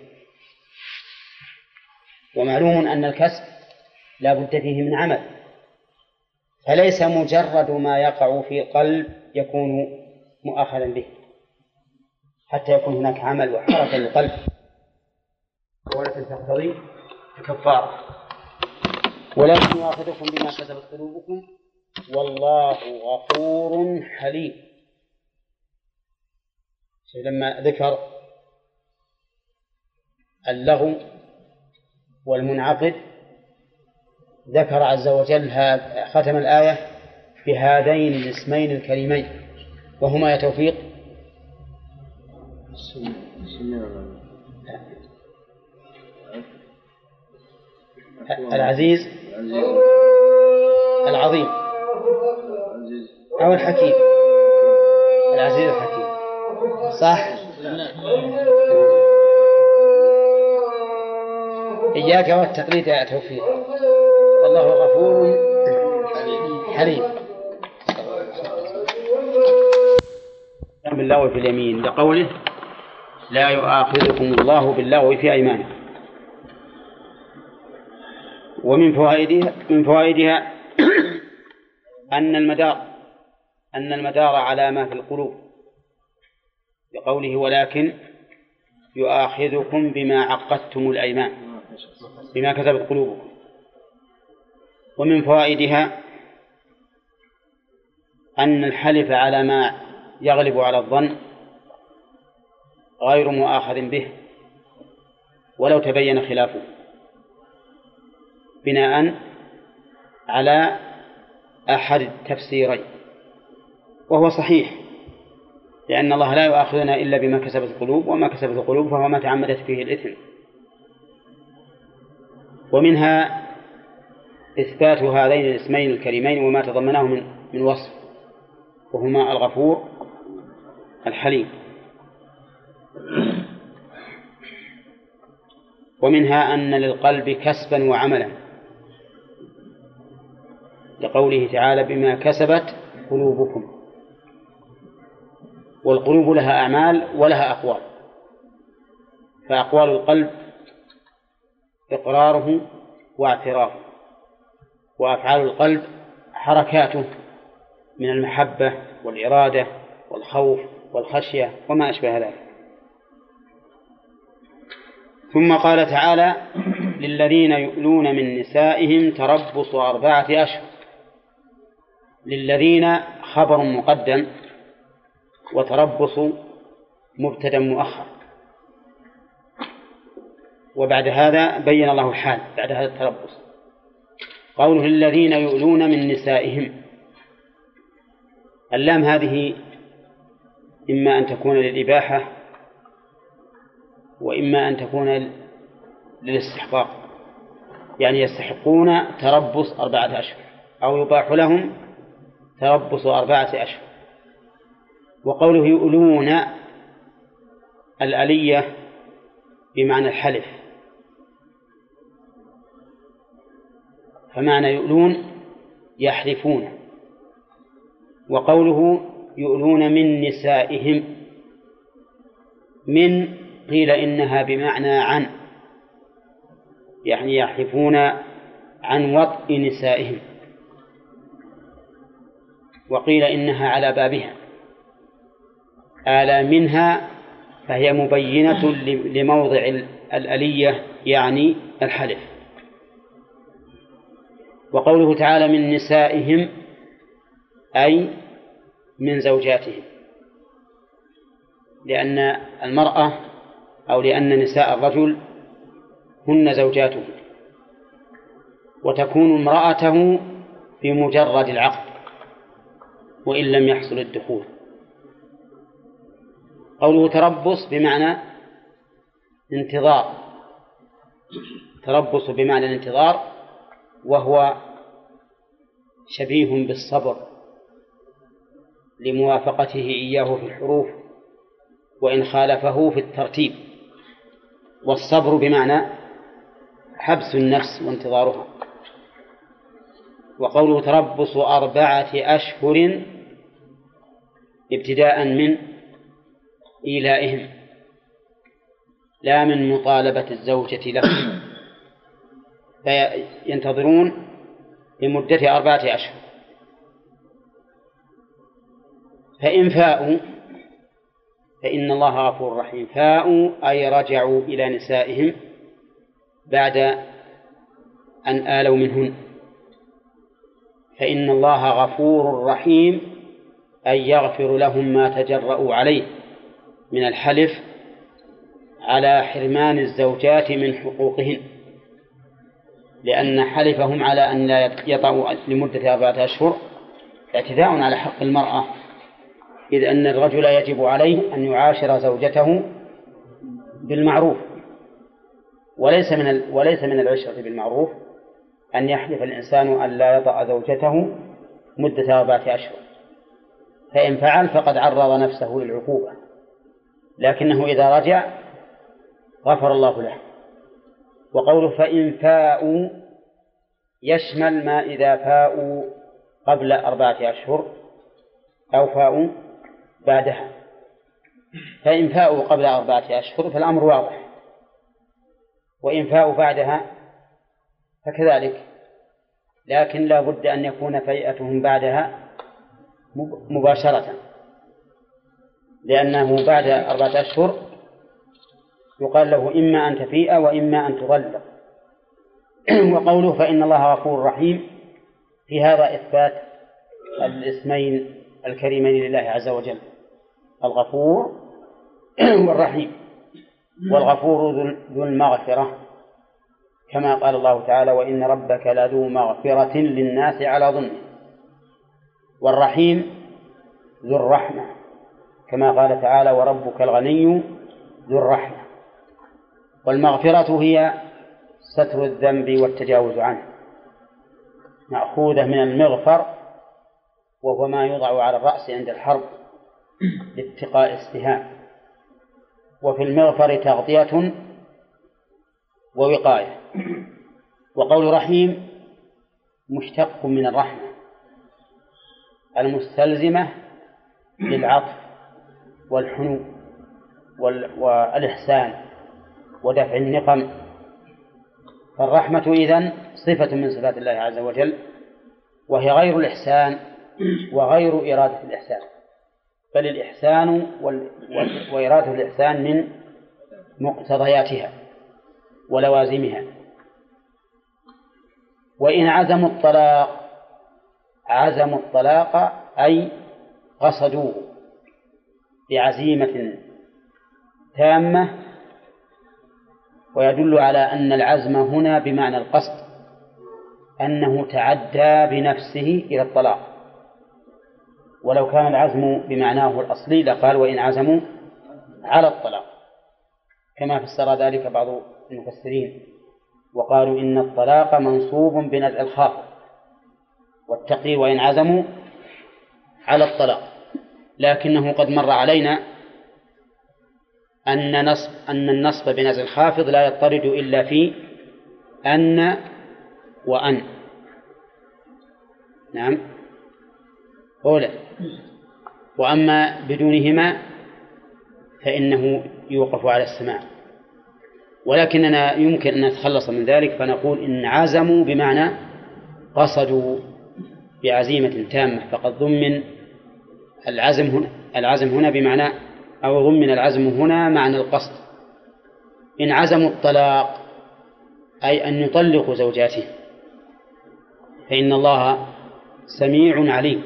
ومعلوم أن الكسب لا بد فيه من عمل. فليس مجرد ما يقع في القلب يكون مؤاخذا به حتى يكون هناك عمل وحركة للقلب ولكن تقتضي الكفارة ولكن يؤاخذكم بما كسبت قلوبكم. والله غفور حليم. لما ذكر اللغو والمنعقد ذكر عز وجل ختم الآية بهذين الاسمين الكريمين وهما يا توفيق؟ العزيز؟ العظيم. أو الحكيم. العزيز الحكيم. صح؟ إياك والتقليد يا توفيق. والله غفور حليم. باللغو في اليمين. لقوله لا يؤاخذكم الله باللغو في أيمانكم ومن فوائدها من فوائدها أن المدار أن المدار على ما في القلوب. بقوله ولكن يؤاخذكم بما عقدتم الأيمان. بما كتبت قلوبكم. ومن فوائدها أن الحلف على ما يغلب على الظن غير مؤاخذ به ولو تبين خلافه بناء على أحد التفسيرين وهو صحيح لأن الله لا يؤاخذنا إلا بما كسبت القلوب وما كسبت القلوب فهو ما تعمدت فيه الإثم. ومنها إثبات هذين الاسمين الكريمين وما تضمناه من من وصف وهما الغفور الحليم. ومنها أن للقلب كسبا وعملا لقوله تعالى بما كسبت قلوبكم والقلوب لها أعمال ولها أقوال فأقوال القلب إقراره واعترافه. وأفعال القلب حركاته من المحبة والإرادة والخوف والخشية وما أشبه ذلك. ثم قال تعالى للذين يؤلون من نسائهم تربص أربعة أشهر. للذين خبر مقدم وتربص مبتدا مؤخر. وبعد هذا بين الله الحال بعد هذا التربص. قوله الذين يؤلون من نسائهم. اللام هذه إما أن تكون للإباحة وإما أن تكون للاستحقاق. يعني يستحقون تربص أربعة أشهر أو يباح لهم تربص أربعة أشهر. وقوله يؤلون الألية بمعنى الحلف. فمعنى يؤلون يحلفون وقوله يؤلون من نسائهم من قيل إنها بمعنى عن يعني يحلفون عن وطء نسائهم وقيل إنها على بابها آلى منها فهي مبينة لموضع الألية يعني الحلف. وقوله تعالى من نسائهم أي من زوجاتهم. لأن المرأة أو لأن نساء الرجل هن زوجاته وتكون امرأته بمجرد العقد وإن لم يحصل الدخول. قوله تربص بمعنى انتظار تربص بمعنى الانتظار وهو شبيه بالصبر لموافقته إياه في الحروف وإن خالفه في الترتيب. والصبر بمعنى حبس النفس وانتظارها. وقوله تربص أربعة أشهر ابتداء من إيلائهم لا من مطالبة الزوجة له فينتظرون لمدة أربعة أشهر. فإن فاءوا فإن الله غفور رحيم. فاءوا أي رجعوا إلى نسائهم بعد أن آلوا منهن. فإن الله غفور رحيم أي يغفر لهم ما تجرؤوا عليه من الحلف على حرمان الزوجات من حقوقهن. لأن حلفهم على أن لا يطعوا لمدة أربعة أشهر اعتداء على حق المرأة إذ أن الرجل يجب عليه أن يعاشر زوجته بالمعروف. وليس من وليس من العشرة بالمعروف أن يحلف الإنسان أن لا يطأ زوجته مدة أربعة أشهر. فإن فعل فقد عرض نفسه للعقوبة لكنه إذا رجع غفر الله له. وقوله فإن فاءوا يشمل ما إذا فاءوا قبل أربعة أشهر أو فاءوا بعدها. فإن فاءوا قبل أربعة أشهر فالأمر واضح. وإن فاءوا بعدها فكذلك. لكن لا بد أن يكون فيئتهم بعدها مباشرة. لأنه بعد أربعة أشهر يقال له إما أن تفيء وإما أن تغلق [CLEARS THROAT] وقوله فإن الله غفور رحيم في هذا إثبات الاسمين الكريمين لله عز وجل الغفور [CLEARS THROAT] والرحيم. والغفور ذو المغفرة كما قال الله تعالى وإن ربك لذو مغفرة للناس على ظنه. والرحيم ذو الرحمة كما قال تعالى وربك الغني ذو الرحمة. والمغفرة هي ستر الذنب والتجاوز عنه. مأخوذة من المغفر وهو ما يوضع على الرأس عند الحرب لاتقاء السهام. وفي المغفر تغطية ووقاية. وقول رحيم مشتق من الرحمة المستلزمة للعطف والحنو والإحسان. ودفع النقم. فالرحمة إذن صفة من صفات الله عز وجل وهي غير الإحسان وغير إرادة الإحسان. بل الإحسان وإرادة الإحسان من مقتضياتها ولوازمها. وإن عزموا الطلاق عزموا الطلاق أي قصدوه بعزيمة تامة ويدل على أن العزم هنا بمعنى القصد أنه تعدى بنفسه إلى الطلاق. ولو كان العزم بمعناه الأصلي لقال وإن عزموا على الطلاق. كما فسر ذلك بعض المفسرين وقالوا إن الطلاق منصوب بنزع الخافض والتقي وإن عزموا على الطلاق لكنه قد مر علينا أن نصب أن النصب بنزع الخافض لا يضطرد إلا في أن وأن. نعم. أولى. وأما بدونهما فإنه يوقف على السماع. ولكننا يمكن أن نتخلص من ذلك فنقول إن عزموا بمعنى قصدوا بعزيمة تامة. فقد ضمن العزم هنا العزم هنا بمعنى أو ضمن العزم هنا معنى القصد. إن عزموا الطلاق أي أن يطلقوا زوجاتهم فإن الله سميع عليم.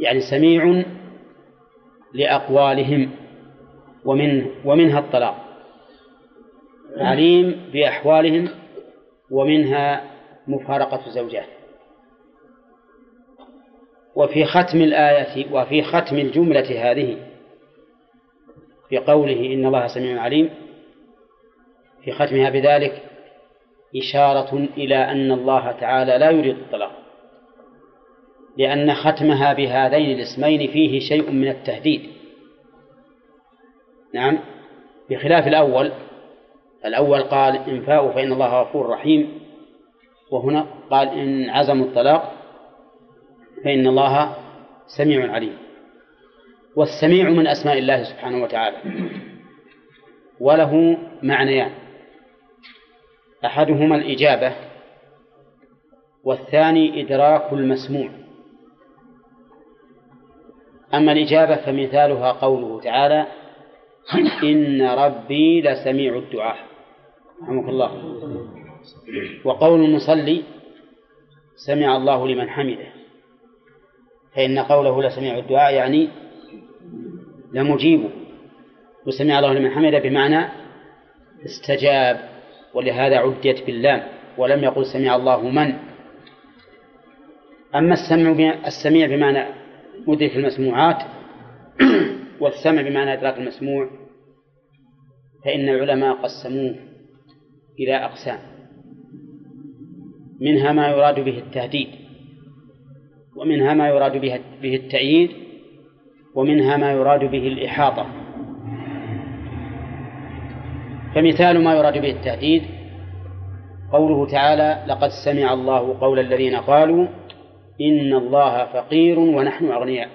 يعني سميع لأقوالهم ومن ومنها الطلاق. عليم بأحوالهم ومنها مفارقة الزوجات وفي ختم الآية وفي ختم الجملة هذه في قوله إن الله سميع عليم في ختمها بذلك إشارة إلى أن الله تعالى لا يريد الطلاق لأن ختمها بهذين الاسمين فيه شيء من التهديد. نعم بخلاف الأول الأول قال إن فاءوا فإن الله غفور رحيم وهنا قال إن عزموا الطلاق فإن الله سميع عليم. والسميع من أسماء الله سبحانه وتعالى. وله معنيان. أحدهما الإجابة والثاني إدراك المسموع. أما الإجابة فمثالها قوله تعالى إن ربي لسميع الدعاء. رحمك الله. وقول المصلي سمع الله لمن حمده. فإن قوله لسميع الدعاء يعني لمجيبه وسمع الله لمن حمده بمعنى استجاب ولهذا عديت باللام ولم يقل سمع الله من. أما السمع السميع بمعنى مدرك المسموعات [CLEARS THROAT] والسمع بمعنى إدراك المسموع فإن العلماء قسموه إلى أقسام. منها ما يراد به التهديد. ومنها ما يراد به التأييد ومنها ما يراد به الإحاطة. فمثال ما يراد به التهديد قوله تعالى لقد سمع الله قول الذين قالوا إن الله فقير ونحن أغنياء.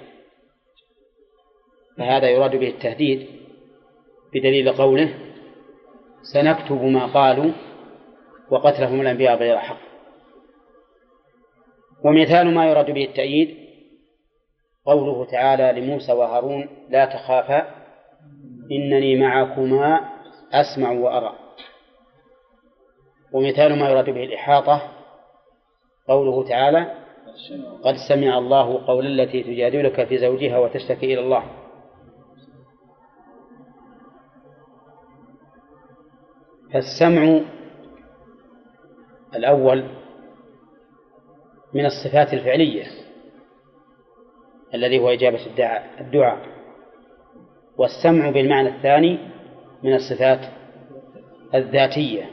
فهذا يراد به التهديد بدليل قوله سنكتب ما قالوا وقتلهم الأنبياء بغير حق. ومثال ما يراد به التأييد قوله تعالى لموسى وهارون لا تخافا إنني معكما أسمع وأرى. ومثال ما يراد به الإحاطة قوله تعالى قد سمع الله قول التي تجادلك في زوجها وتشتكي إلى الله. فالسمع الأول من الصفات الفعلية الذي هو إجابة الدعاء والسمع بالمعنى الثاني من الصفات الذاتية.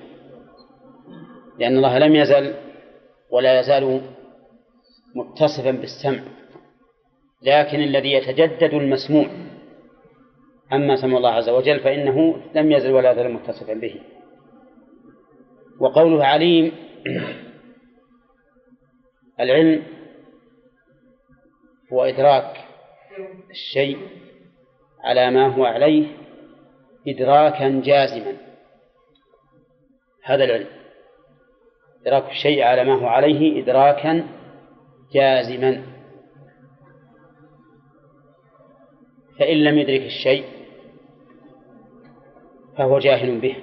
لأن الله لم يزل ولا يزال متصفا بالسمع لكن الذي يتجدد المسموع. أما سمع الله عز وجل فإنه لم يزل ولا يزال متصفا به. وقوله عليم العلم هو إدراك الشيء على ما هو عليه إدراكا جازما. هذا العلم. إدراك الشيء على ما هو عليه إدراكا جازما. فإن لم يدرك الشيء فهو جاهل به.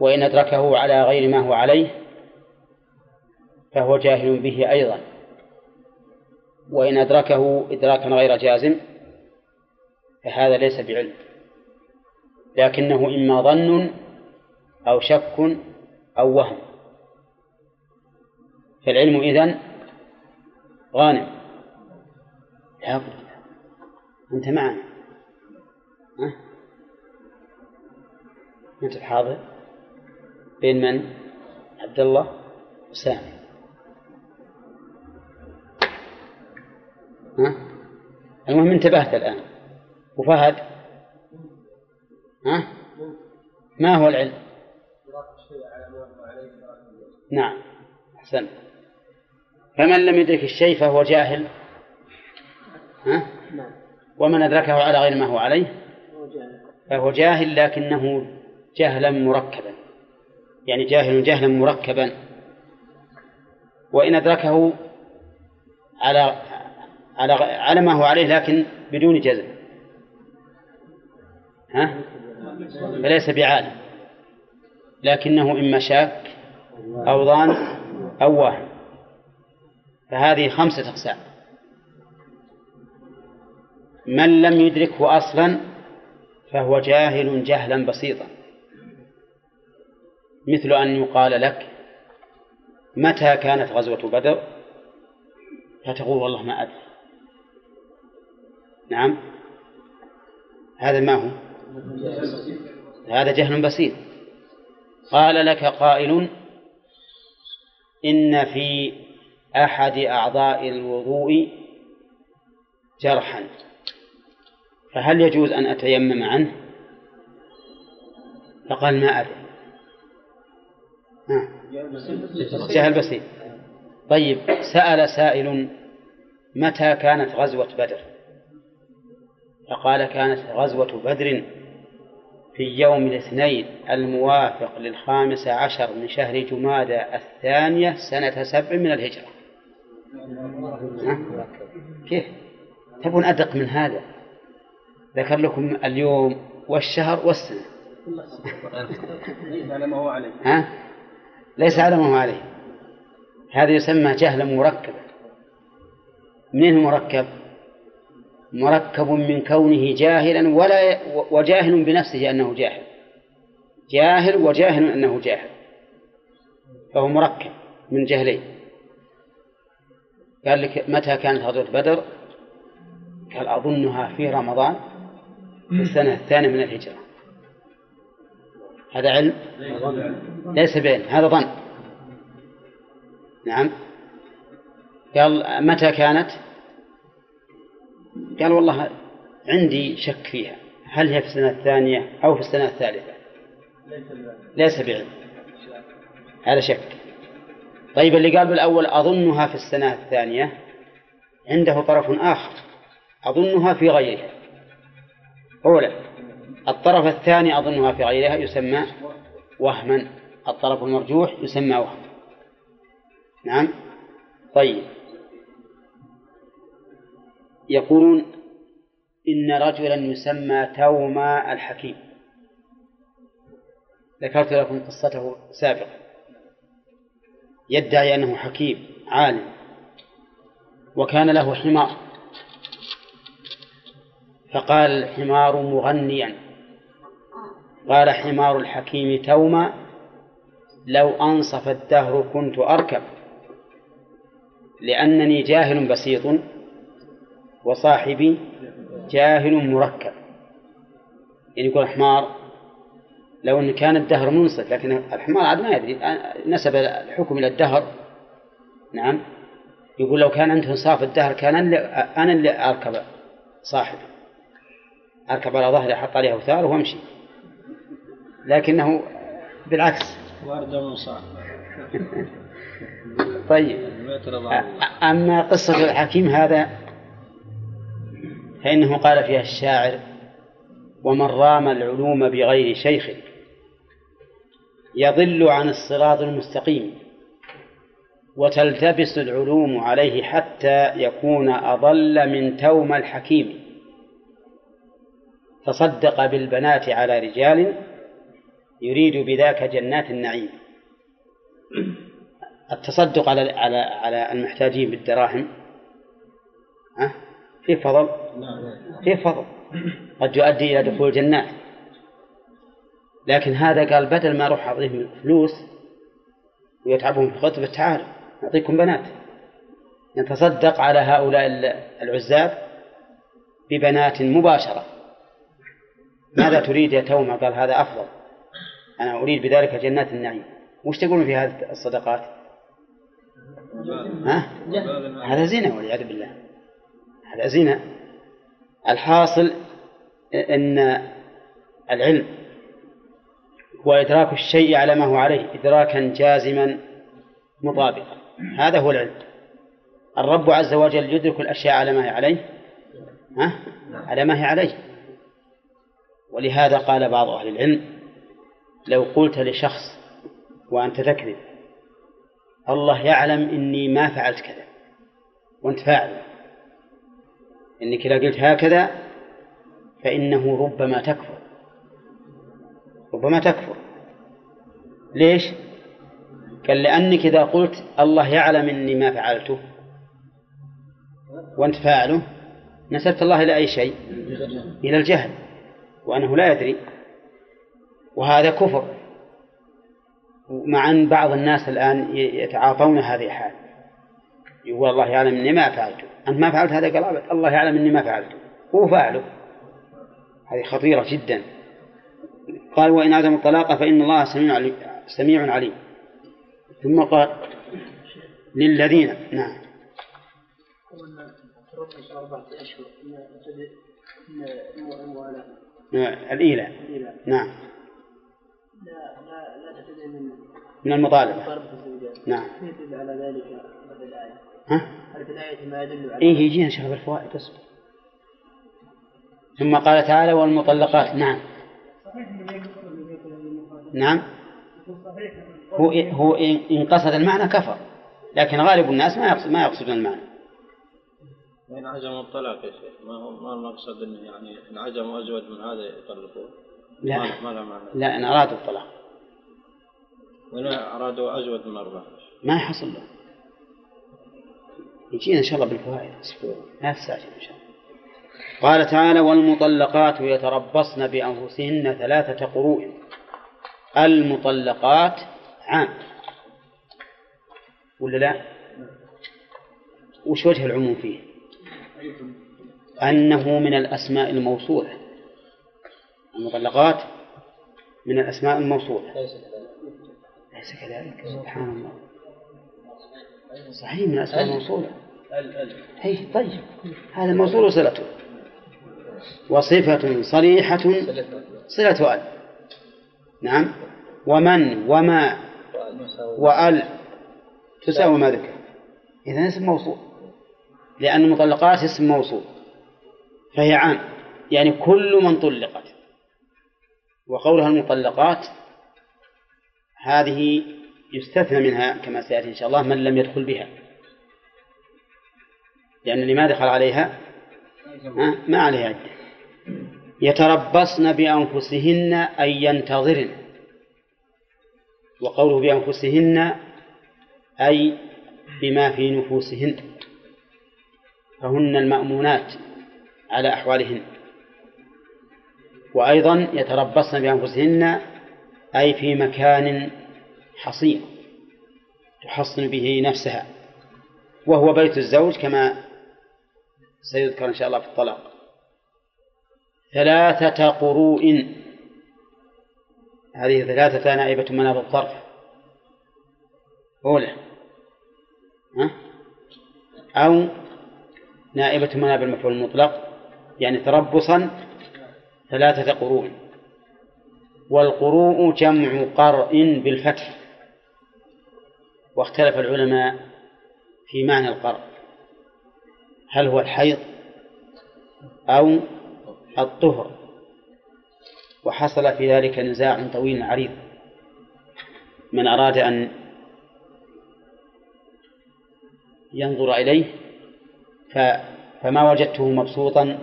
وإن أدركه على غير ما هو عليه فهو جاهل به أيضا. وإن أدركه إدراكا غير جازم فهذا ليس بعلم. لكنه إما ظن أو شك أو وهم. فالعلم إذن غانم. لا أنت معنا. ها؟ أنت حاضر بين من؟ عبد الله وسامي. ها؟ المهم انتبهت الآن وفهد ها؟ ما هو العلم؟ نعم أحسن فمن لم يدرك الشيء فهو جاهل ها؟ ومن أدركه على غير ما هو عليه فهو جاهل لكنه جهلا مركبا يعني جاهل جهلا مركبا وإن أدركه على على على ما هو عليه لكن بدون جزم. ها؟ فليس بعالم. لكنه إما شاك أو ظان أو واهم. فهذه خمسة أقسام. من لم يدركه أصلا فهو جاهل جهلا بسيطا. مثل أن يقال لك متى كانت غزوة بدر؟ فتقول والله ما أدري. نعم. هذا ما هو؟ هذا جهل بسيط. قال لك قائل إن في أحد أعضاء الوضوء جرحا. فهل يجوز أن أتيمم عنه؟ فقال ما أدري. جهل بسيط. طيب سأل سائل متى كانت غزوة بدر؟ فقال كانت غزوة بدر في يوم الاثنين الموافق للخامس عشر من شهر جمادى الثانية سنة سبع من الهجرة. كيف؟ تبون أدق من هذا. ذكر لكم اليوم والشهر والسنة. ليس على ما هو عليه. ها؟ ليس على ما هو عليه. هذا يسمى جهلا مركبا منين هو مركب؟ من كونه جاهلا ولا وجاهل بنفسه أنه جاهل. جاهل وجاهل أنه جاهل. فهو مركب من جهلين. قال لك متى كانت غزوة بدر؟ قال أظنها في رمضان في السنة الثانية من الهجرة. هذا علم؟ ليس بعلم هذا ظن. نعم. قال متى كانت؟ قال والله عندي شك فيها. هل هي في السنة الثانية أو في السنة الثالثة؟ ليس بعلم. هذا شك. طيب اللي قال بالأول أظنها في السنة الثانية عنده طرف آخر. أظنها في غيرها. أولى الطرف الثاني أظنها في غيرها يسمى وهما. الطرف المرجوح يسمى وهم نعم؟ طيب. يقولون إن رجلا يسمى توما الحكيم. ذكرت لكم قصته سابقا. يدعي أنه حكيم عالم وكان له حمار. فقال الحمار مغنيا. قال حمار الحكيم توما لو أنصف الدهر كنت أركب لأنني جاهل بسيط. وصاحبي جاهل مركب. يعني يقول حمار لو أن كان الدهر منصف لكن الحمار عاد ما يدري نسب الحكم إلى الدهر. نعم. يقول لو كان عنده انصاف الدهر كان أنا اللي أركب صاحبي أركب على ظهري أحط عليه أوثار وأمشي. لكنه بالعكس. وردة وصاع [LAUGHS] طيب. [LAUGHS] أما قصة الحكيم هذا فإنه قال فيها الشاعر ومن رام العلوم بغير شيخ يضل عن الصراط المستقيم وتلتبس العلوم عليه حتى يكون أضل من توم الحكيم تصدق بالبنات على رجال يريد بذاك جنات النعيم. التصدق على على على المحتاجين بالدراهم في فضل؟ في فضل. قد يؤدي إلى دخول جنات لكن هذا قال بدل ما أروح أعطيهم فلوس ويتعبهم في الخطبة تعالوا نعطيكم بنات. نتصدق على هؤلاء العزاب ببنات مباشرة. ماذا تريد يا توما قال هذا أفضل. أنا أريد بذلك جنات النعيم. وش تقولون في هذه الصدقات؟ ها؟ هذا زنا والعياذ بالله. هذا زنا. الحاصل أن العلم هو إدراك الشيء على ما هو عليه إدراكا جازما مطابقا. هذا هو العلم. الرب عز وجل يدرك الأشياء على ما هي عليه ها؟ على ما هي عليه. ولهذا قال بعض أهل العلم لو قلت لشخص وأنت تكذب الله يعلم إني ما فعلت كذا وأنت فاعل. إنك إذا قلت هكذا فإنه ربما تكفر. ربما تكفر. ليش؟ قال لأنك إذا قلت الله يعلم إني ما فعلته وأنت فاعله نسبت الله إلى أي شيء؟ إلى الجهل وأنه لا يدري. وهذا كفر. مع أن بعض الناس الآن يتعاطون هذه الحال. يقول الله يعلم إني ما فعلته أنت ما فعلت هذا قال الله يعلم إني ما فعلته هو فاعله هذه خطيرة جدا. قال وإن عدم الطلاق فإن الله سميع عليم, سميع عليم. ثم قال للذين نعم. الإيلاء. نعم. لا لا لا تبتدئ من من المطالبة. نعم. على ذلك. ها؟ هل في الآية ما يدل على إيه يجينا شيخ الفوائد اصبر ثم قال تعالى والمطلقات. نعم. نعم. هو هو إن قصد المعنى كفر. لكن غالب الناس ما يقصد ما يقصدون المعنى. وإن عزم الطلاق يا شيخ؟ ما هو ما المقصد إنه يعني ان عزموا ازواج من هذا يطلقون لا. ما له معنى. لا إن أرادوا الطلاق. وإن أرادوا ازواج من أربعة. ما يحصل له. يجينا إن شاء الله بالفوائد لا تستعجل إن شاء الله. قال تعالى والمطلقات يتربصن بأنفسهن ثلاثة قروء. المطلقات عام. ولا لا؟ وش وجه العموم فيه؟ أنه من الأسماء الموصولة. المطلقات من الأسماء الموصولة. ليس كذلك. سبحان الله. صحيح من الأسماء الموصولة. أي طيب. هذا موصول وصلته. وصفة صريحة. صلة أل نعم. ومن وما وأل. تساوي ما ذكر. إذا اسم موصول. لأن المطلقات اسم موصول. فهي عام. يعني كل من طلقت. وقولها المطلقات هذه يستثنى منها كما سيأتي إن شاء الله من لم يدخل بها. لأن اللي ما دخل عليها ما عليها عدة. يتربصن بأنفسهن أي ينتظرن. وقوله بأنفسهن أي بما في نفوسهن. فهن المأمونات على أحوالهن. وأيضا يتربصن بأنفسهن أي في مكان حصين تحصن به نفسها. وهو بيت الزوج كما سيذكر إن شاء الله في الطلاق. ثلاثة قروء. هذه ثلاثة نائبة مناب الظرف أولى؟ أو نائبة مناب المفعول المطلق يعني تربصا. ثلاثة قروء. والقروء جمع قرء بالفتح. واختلف العلماء في معنى القرء هل هو الحيض أو الطهر؟ وحصل في ذلك نزاع طويل عريض. من أراد أن ينظر إليه فما وجدته مبسوطا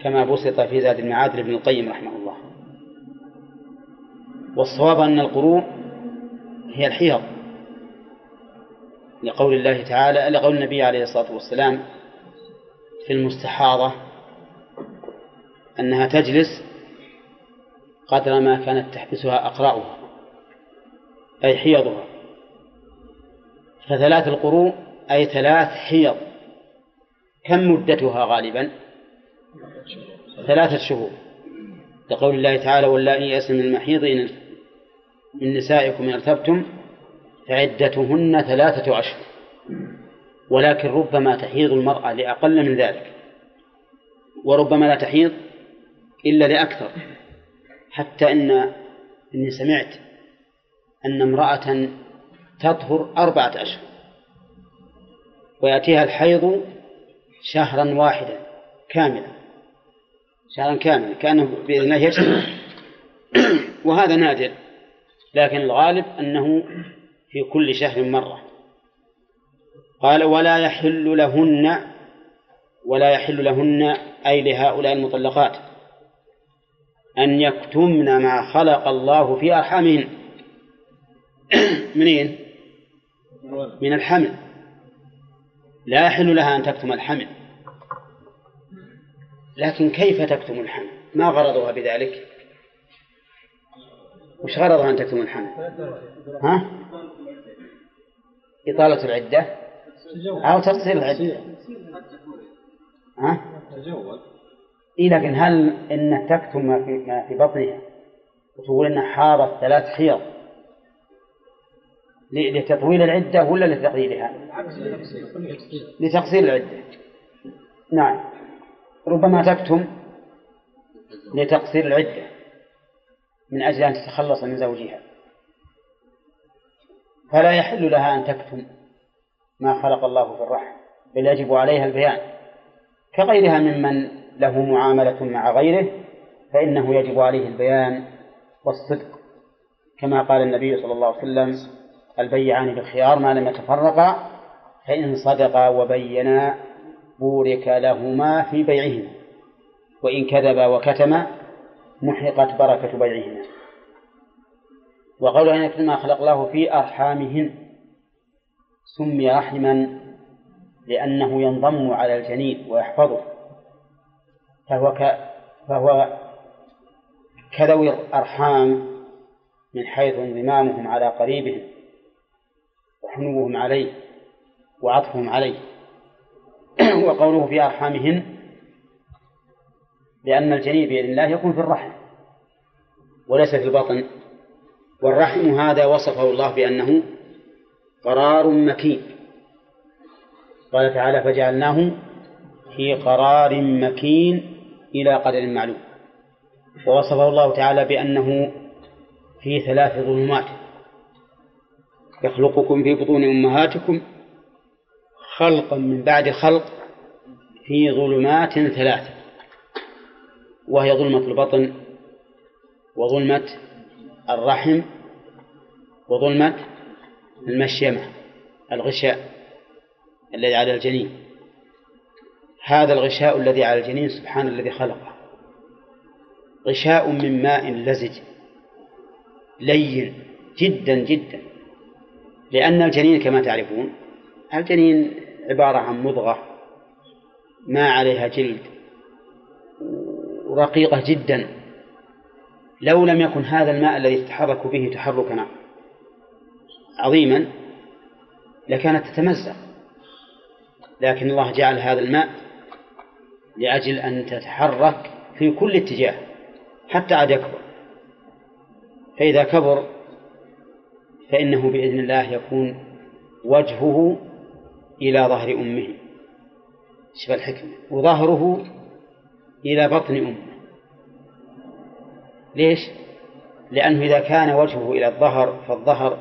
كما بسط في زاد المعاد لابن القيم رحمه الله. والصواب أن القروء هي الحيض. لقول الله تعالى لقول النبي عليه الصلاة والسلام في المستحاضة أنها تجلس قدر ما كانت تحبسها أقراؤها أي حيضها. فثلاث القروء أي ثلاث حيض. كم مدتها غالبا؟ ثلاثة شهور. لقول الله تعالى واللائي يأسن من المحيض من نسائكم إن ارتبتم فعدتهن ثلاثة أشهر. ولكن ربما تحيض المرأة لأقل من ذلك. وربما لا تحيض إلا لأكثر. حتى إن إني سمعت أن امرأة تطهر أربعة أشهر. ويأتيها الحيض شهرا واحدا كاملا. شهرا كاملا كأنه بإذن الله [CLEARS THROAT] وهذا نادر. لكن الغالب أنه في كل شهر مرة. قال ولا يحل لهن ولا يحل لهن أي لهؤلاء المطلقات أن يكتمن ما خلق الله في أرحامهن. [CLEARS THROAT] منين؟ من الحمل. لا يحل لها أن تكتم الحمل. لكن كيف تكتم الحمل؟ ما غرضها بذلك؟ وش غرضها أن تكتم الحمل؟ ها؟ إطالة العدة؟ أو تقصير العدة. ها؟ تجول إيه لكن هل إن تكتم ما في, ما في بطنها وتقول إنها حاضت ثلاث حيض لتطويل العدة ولا لتقليلها؟ لتقصير العدة. نعم. ربما تكتم لتقصير العدة من أجل أن تتخلص من زوجها. فلا يحل لها أن تكتم ما خلق الله في الرحم بل يجب عليها البيان. كغيرها ممن له معاملة مع غيره فإنه يجب عليه البيان والصدق. كما قال النبي صلى الله عليه وسلم البيعان بالخيار ما لم يتفرقا فإن صدقا وبينا بورك لهما في بيعهما وإن كذبا وكتما محقت بركة بيعهما. وقوله أن يكتم ما خلق الله في أرحامهن سمي رحما لأنه ينضم على الجنين ويحفظه. فهو ك... فهو كذوي الأرحام من حيث انضمامهم على قريبهم وحنوهم عليه وعطفهم عليه. [CLEARS THROAT] وقوله في أرحامهن لأن الجنين بإذن الله يكون في الرحم وليس في البطن والرحم هذا وصفه الله بأنه قرار مكين. قال تعالى فجعلناه في قرار مكين إلى قدر معلوم. ووصفه الله تعالى بأنه في ثلاث ظلمات يخلقكم في بطون أمهاتكم خلقا من بعد خلق في ظلمات ثلاث وهي ظلمة البطن وظلمة الرحم وظلمة المشيمة الغشاء الذي على الجنين. هذا الغشاء الذي على الجنين سبحان الذي خلقه. غشاء من ماء لزج لين جدا جدا. لأن الجنين كما تعرفون الجنين عبارة عن مضغة ما عليها جلد رقيقة جدا. لو لم يكن هذا الماء الذي يتحرك به تحركا عظيما لكانت تتمزق. لكن الله جعل هذا الماء لأجل أن تتحرك في كل اتجاه حتى عاد يكبر. فإذا كبر فإنه بإذن الله يكون وجهه إلى ظهر أمه. شوف الحكمة. وظهره إلى بطن أمه. ليش؟ لأنه إذا كان وجهه إلى الظهر فالظهر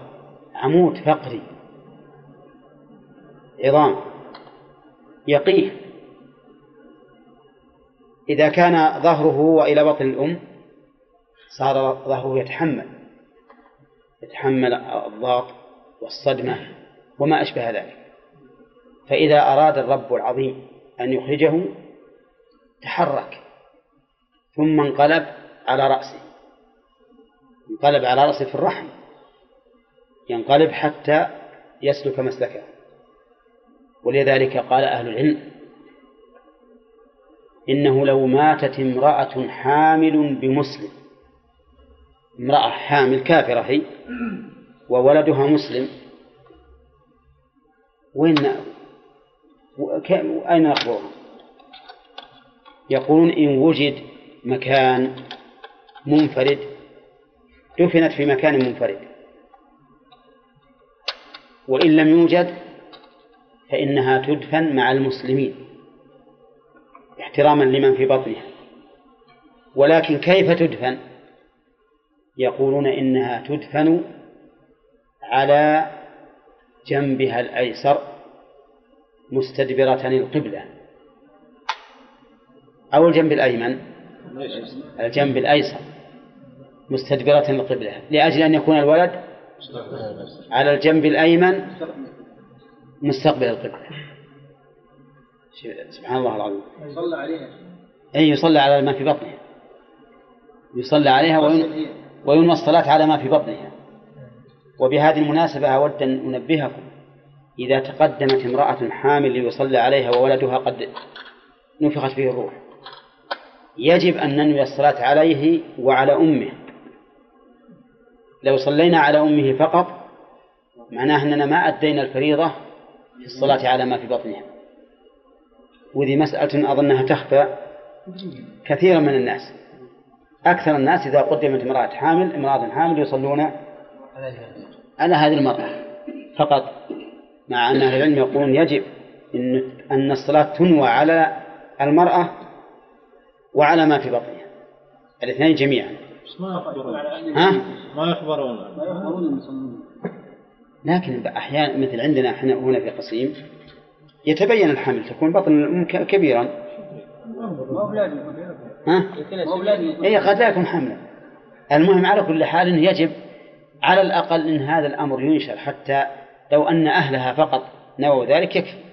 عمود فقري. عظام. يقيه. إذا كان ظهره وإلى بطن الأم صار ظهره يتحمل. يتحمل الضغط والصدمة وما أشبه ذلك. فإذا أراد الرب العظيم أن يخرجه تحرك. ثم انقلب على رأسه انقلب على رأسه في الرحم. ينقلب حتى يسلك مسلكه. ولذلك قال أهل العلم إنه لو ماتت امرأة حامل بمسلم امرأة حامل كافرة هي وولدها مسلم وين أين نقبرها؟ يقولون إن وجد مكان منفرد. دفنت في مكان منفرد. وإن لم يوجد فإنها تدفن مع المسلمين احتراما لمن في بطنها. ولكن كيف تدفن؟ يقولون إنها تدفن على جنبها الأيسر مستدبرة القبلة أو الجنب الأيمن. الجنب الأيسر مستدبرة القبلة لأجل أن يكون الولد على الجنب الأيمن مستقبل القبلة. سبحان الله العظيم. صلى عليها. أي يصلى على ما في بطنها. يصلى عليها وين وينوى الصلاة على ما في بطنها. وبهذه المناسبة أود أن أنبهكم إذا تقدمت امرأة حامل ليصلى عليها وولدها قد نفخت فيه الروح. يجب أن ننوي الصلاة عليه وعلى أمه. لو صلينا على أمه فقط معناه أننا ما أدينا الفريضة في الصلاة على ما في بطنها. وذي مسألة أظنها تخفى كثيرا من الناس. أكثر الناس إذا قدمت امرأة حامل امرأة حامل يصلون على هذه المرأة. فقط مع أن أهل العلم يقولون يجب أن الصلاة تنوى على المرأة وعلى ما في بطنها. الاثنين جميعا. ما يخبرون. ها؟ ما يخبرون. لا يخبرون لكن أحيانا مثل عندنا إحنا هنا في قصيم يتبين الحمل تكون بطن كبيرا. ما ها؟ ما يكون اي قد لا يكون حملا. المهم على كل حال إنه يجب على الأقل إن هذا الأمر ينشر حتى لو أن أهلها فقط نووا ذلك يكفي.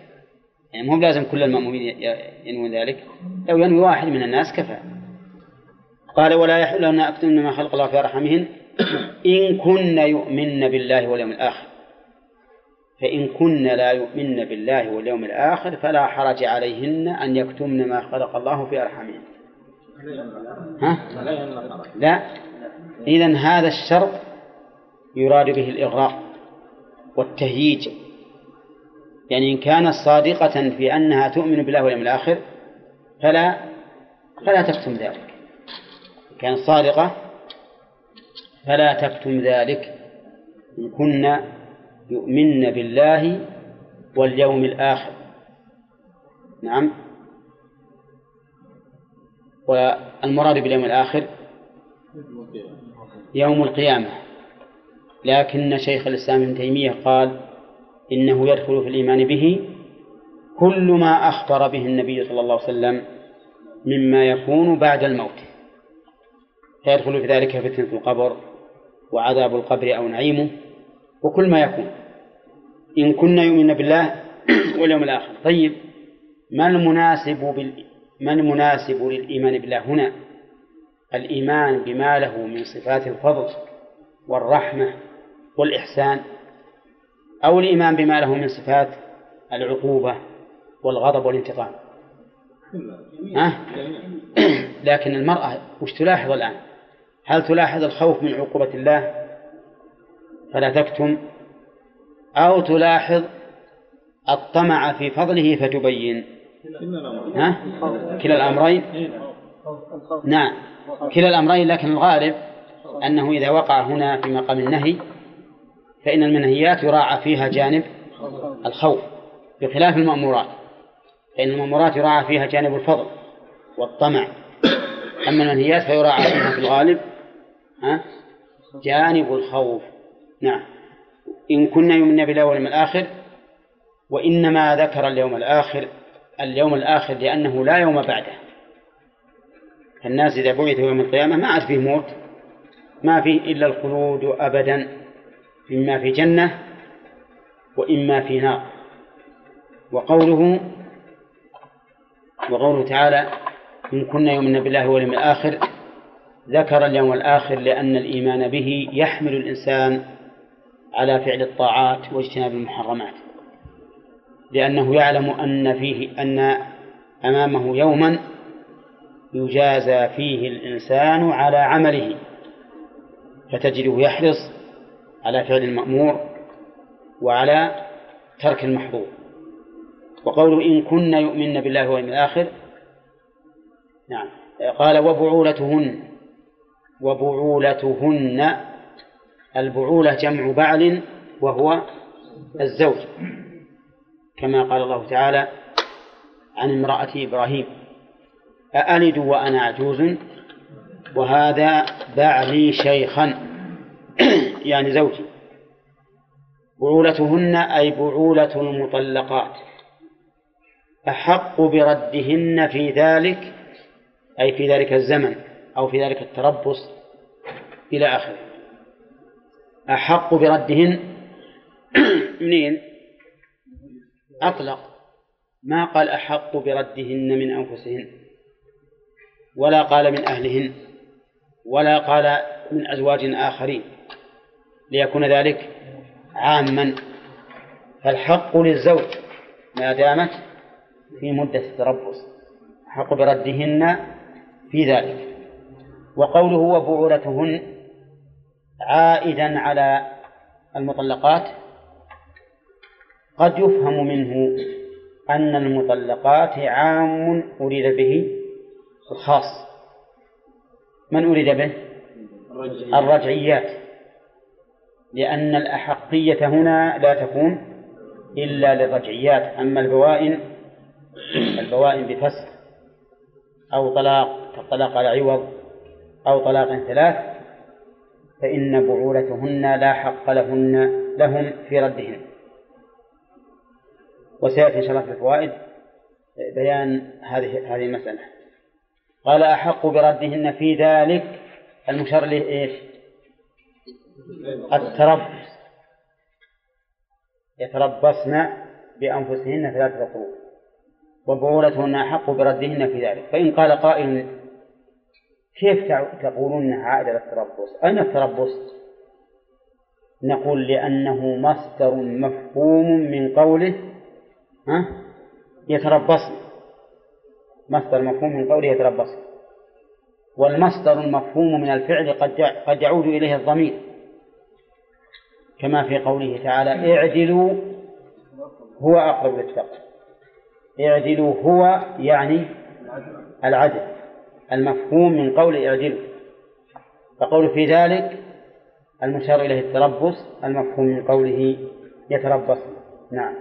يعني مو لازم كل المأمومين ينوون ذلك. لو ينوي واحد من الناس كفى. قال ولا يحل أن أكتمن ما خلق الله في أرحامهن [CLEARS THROAT] إن كن يؤمن بالله واليوم الآخر. فإن كن لا يؤمن بالله واليوم الآخر فلا حرج عليهن أن يكتمن ما خلق الله في أرحامهن. ها؟ لا. إذا هذا الشرط يراد به الإغراء والتهييج. يعني إن كانت صادقة في أنها تؤمن بالله واليوم الآخر فلا فلا تكتم ذلك. إن كانت صادقة فلا تكتم ذلك. إن كن يؤمن بالله واليوم الآخر. نعم. والمراد باليوم الآخر يوم القيامة. لكن شيخ الإسلام ابن تيمية قال إنه يدخل في الإيمان به كل ما أخبر به النبي صلى الله عليه وسلم مما يكون بعد الموت. فيدخل في ذلك فتنة القبر وعذاب القبر أو نعيمه وكل ما يكون. إن كنا يؤمن بالله [CLEARS THROAT] واليوم الآخر. طيب ما المناسب بال... ما المناسب للإيمان بالله هنا؟ الإيمان بما له من صفات الفضل والرحمة والإحسان. أو الإيمان بما له من صفات العقوبة والغضب والانتقام. ها؟ لكن المرأة وش تلاحظ الآن؟ هل تلاحظ الخوف من عقوبة الله؟ فلا تكتم. أو تلاحظ الطمع في فضله فتبين. ها؟ كلا الأمرين؟ نعم. كلا الأمرين لكن الغالب أنه إذا وقع هنا في مقام النهي فإن المنهيات يراعى فيها جانب الخوف بخلاف المأمورات. فإن المأمورات يراعى فيها جانب الفضل والطمع. أما المنهيات فيراعى فيها في الغالب ها جانب الخوف. نعم. إن كنا يؤمن بالله واليوم الآخر وإنما ذكر اليوم الآخر اليوم الآخر لأنه لا يوم بعده. الناس إذا بعثوا يوم القيامة ما عاد فيه موت ما فيه إلا الخلود أبدا. إما في جنة وإما في نار. وقوله وقوله تعالى إن كنا يؤمن بالله واليوم الآخر ذكر اليوم الآخر لأن الإيمان به يحمل الإنسان على فعل الطاعات واجتناب المحرمات. لأنه يعلم أن فيه أن أمامه يوما يجازى فيه الإنسان على عمله فتجده يحرص على فعل المأمور وعلى ترك المحظور. وقوله إن كن يؤمن بالله واليوم الآخر نعم قال وبعولتهن وبعولتهن البعولة جمع بعل وهو الزوج كما قال الله تعالى عن امرأة إبراهيم أألد وأنا عجوز وهذا بعلي شيخا. يعني زوجي. بعولتهن أي بعولة المطلقات. أحق بردهن في ذلك أي في ذلك الزمن أو في ذلك التربص إلى آخره. أحق بردهن منين؟ أطلق. ما قال أحق بردهن من أنفسهن ولا قال من أهلهن ولا قال من أزواج آخرين. ليكون ذلك عاما. فالحق للزوج ما دامت في مدة التربص حق بردهن في ذلك. وقوله وبعولتهن عائدا على المطلقات قد يفهم منه أن المطلقات عام أريد به الخاص. من أريد به؟ الرجعيات. لأن الأحقية هنا لا تكون إلا للرجعيات أما البوائن البوائن بفسخ أو طلاق كالطلاق على عوض أو طلاق ثلاث فإن بعولتهن لا حق لهن لهم في ردهن وسيأتي إن شاء الله في الفوائد بيان هذه هذه المسألة قال أحق بردهن في ذلك المشار له إيش؟ التربص يتربصن بأنفسهن ثلاثة قروء وبعولتهن أحق بردهن في ذلك. فإن قال قائل كيف تقولون عائد التربص؟ أين التربص؟ نقول لأنه مصدر مفهوم من قوله ها؟ يتربصن. مصدر مفهوم من قوله يتربصن. والمصدر المفهوم من الفعل قد قد يعود إليه الضمير. كما في قوله تعالى اعدلوا هو أقرب للتقوى اعدلوا هو يعني العدل المفهوم من قول اعدلوا. فقول في ذلك المشار إليه التربص المفهوم من قوله يتربص. نعم.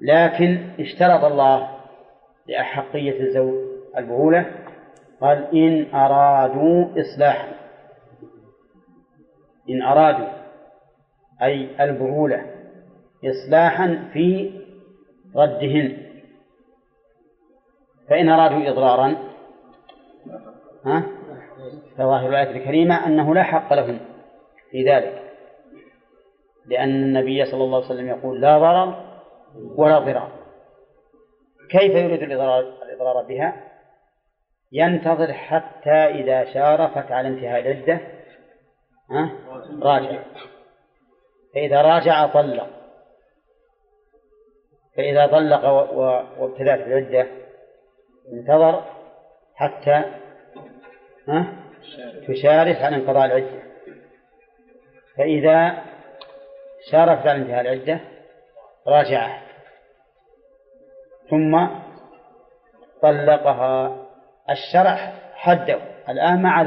لكن اشترط الله لأحقية الزوج البعولة قال إن أرادوا إصلاحا. إن أرادوا أي البعولة إصلاحا في ردهن. فإن أرادوا إضرارا ها؟ فظاهر الآية الكريمة أنه لا حق لهم في ذلك لأن النبي صلى الله عليه وسلم يقول لا ضرر ولا ضرار. كيف يريد الإضرار, الإضرار بها؟ ينتظر حتى إذا شارفت على انتهاء العدة راجع. فإذا راجع طلق. فإذا طلق وابتدأت العدة انتظر حتى تشارف على انقضاء العدة. فإذا شارفت على انتهاء العدة راجعه ثم طلقها. الشرع حده. الآن ما عاد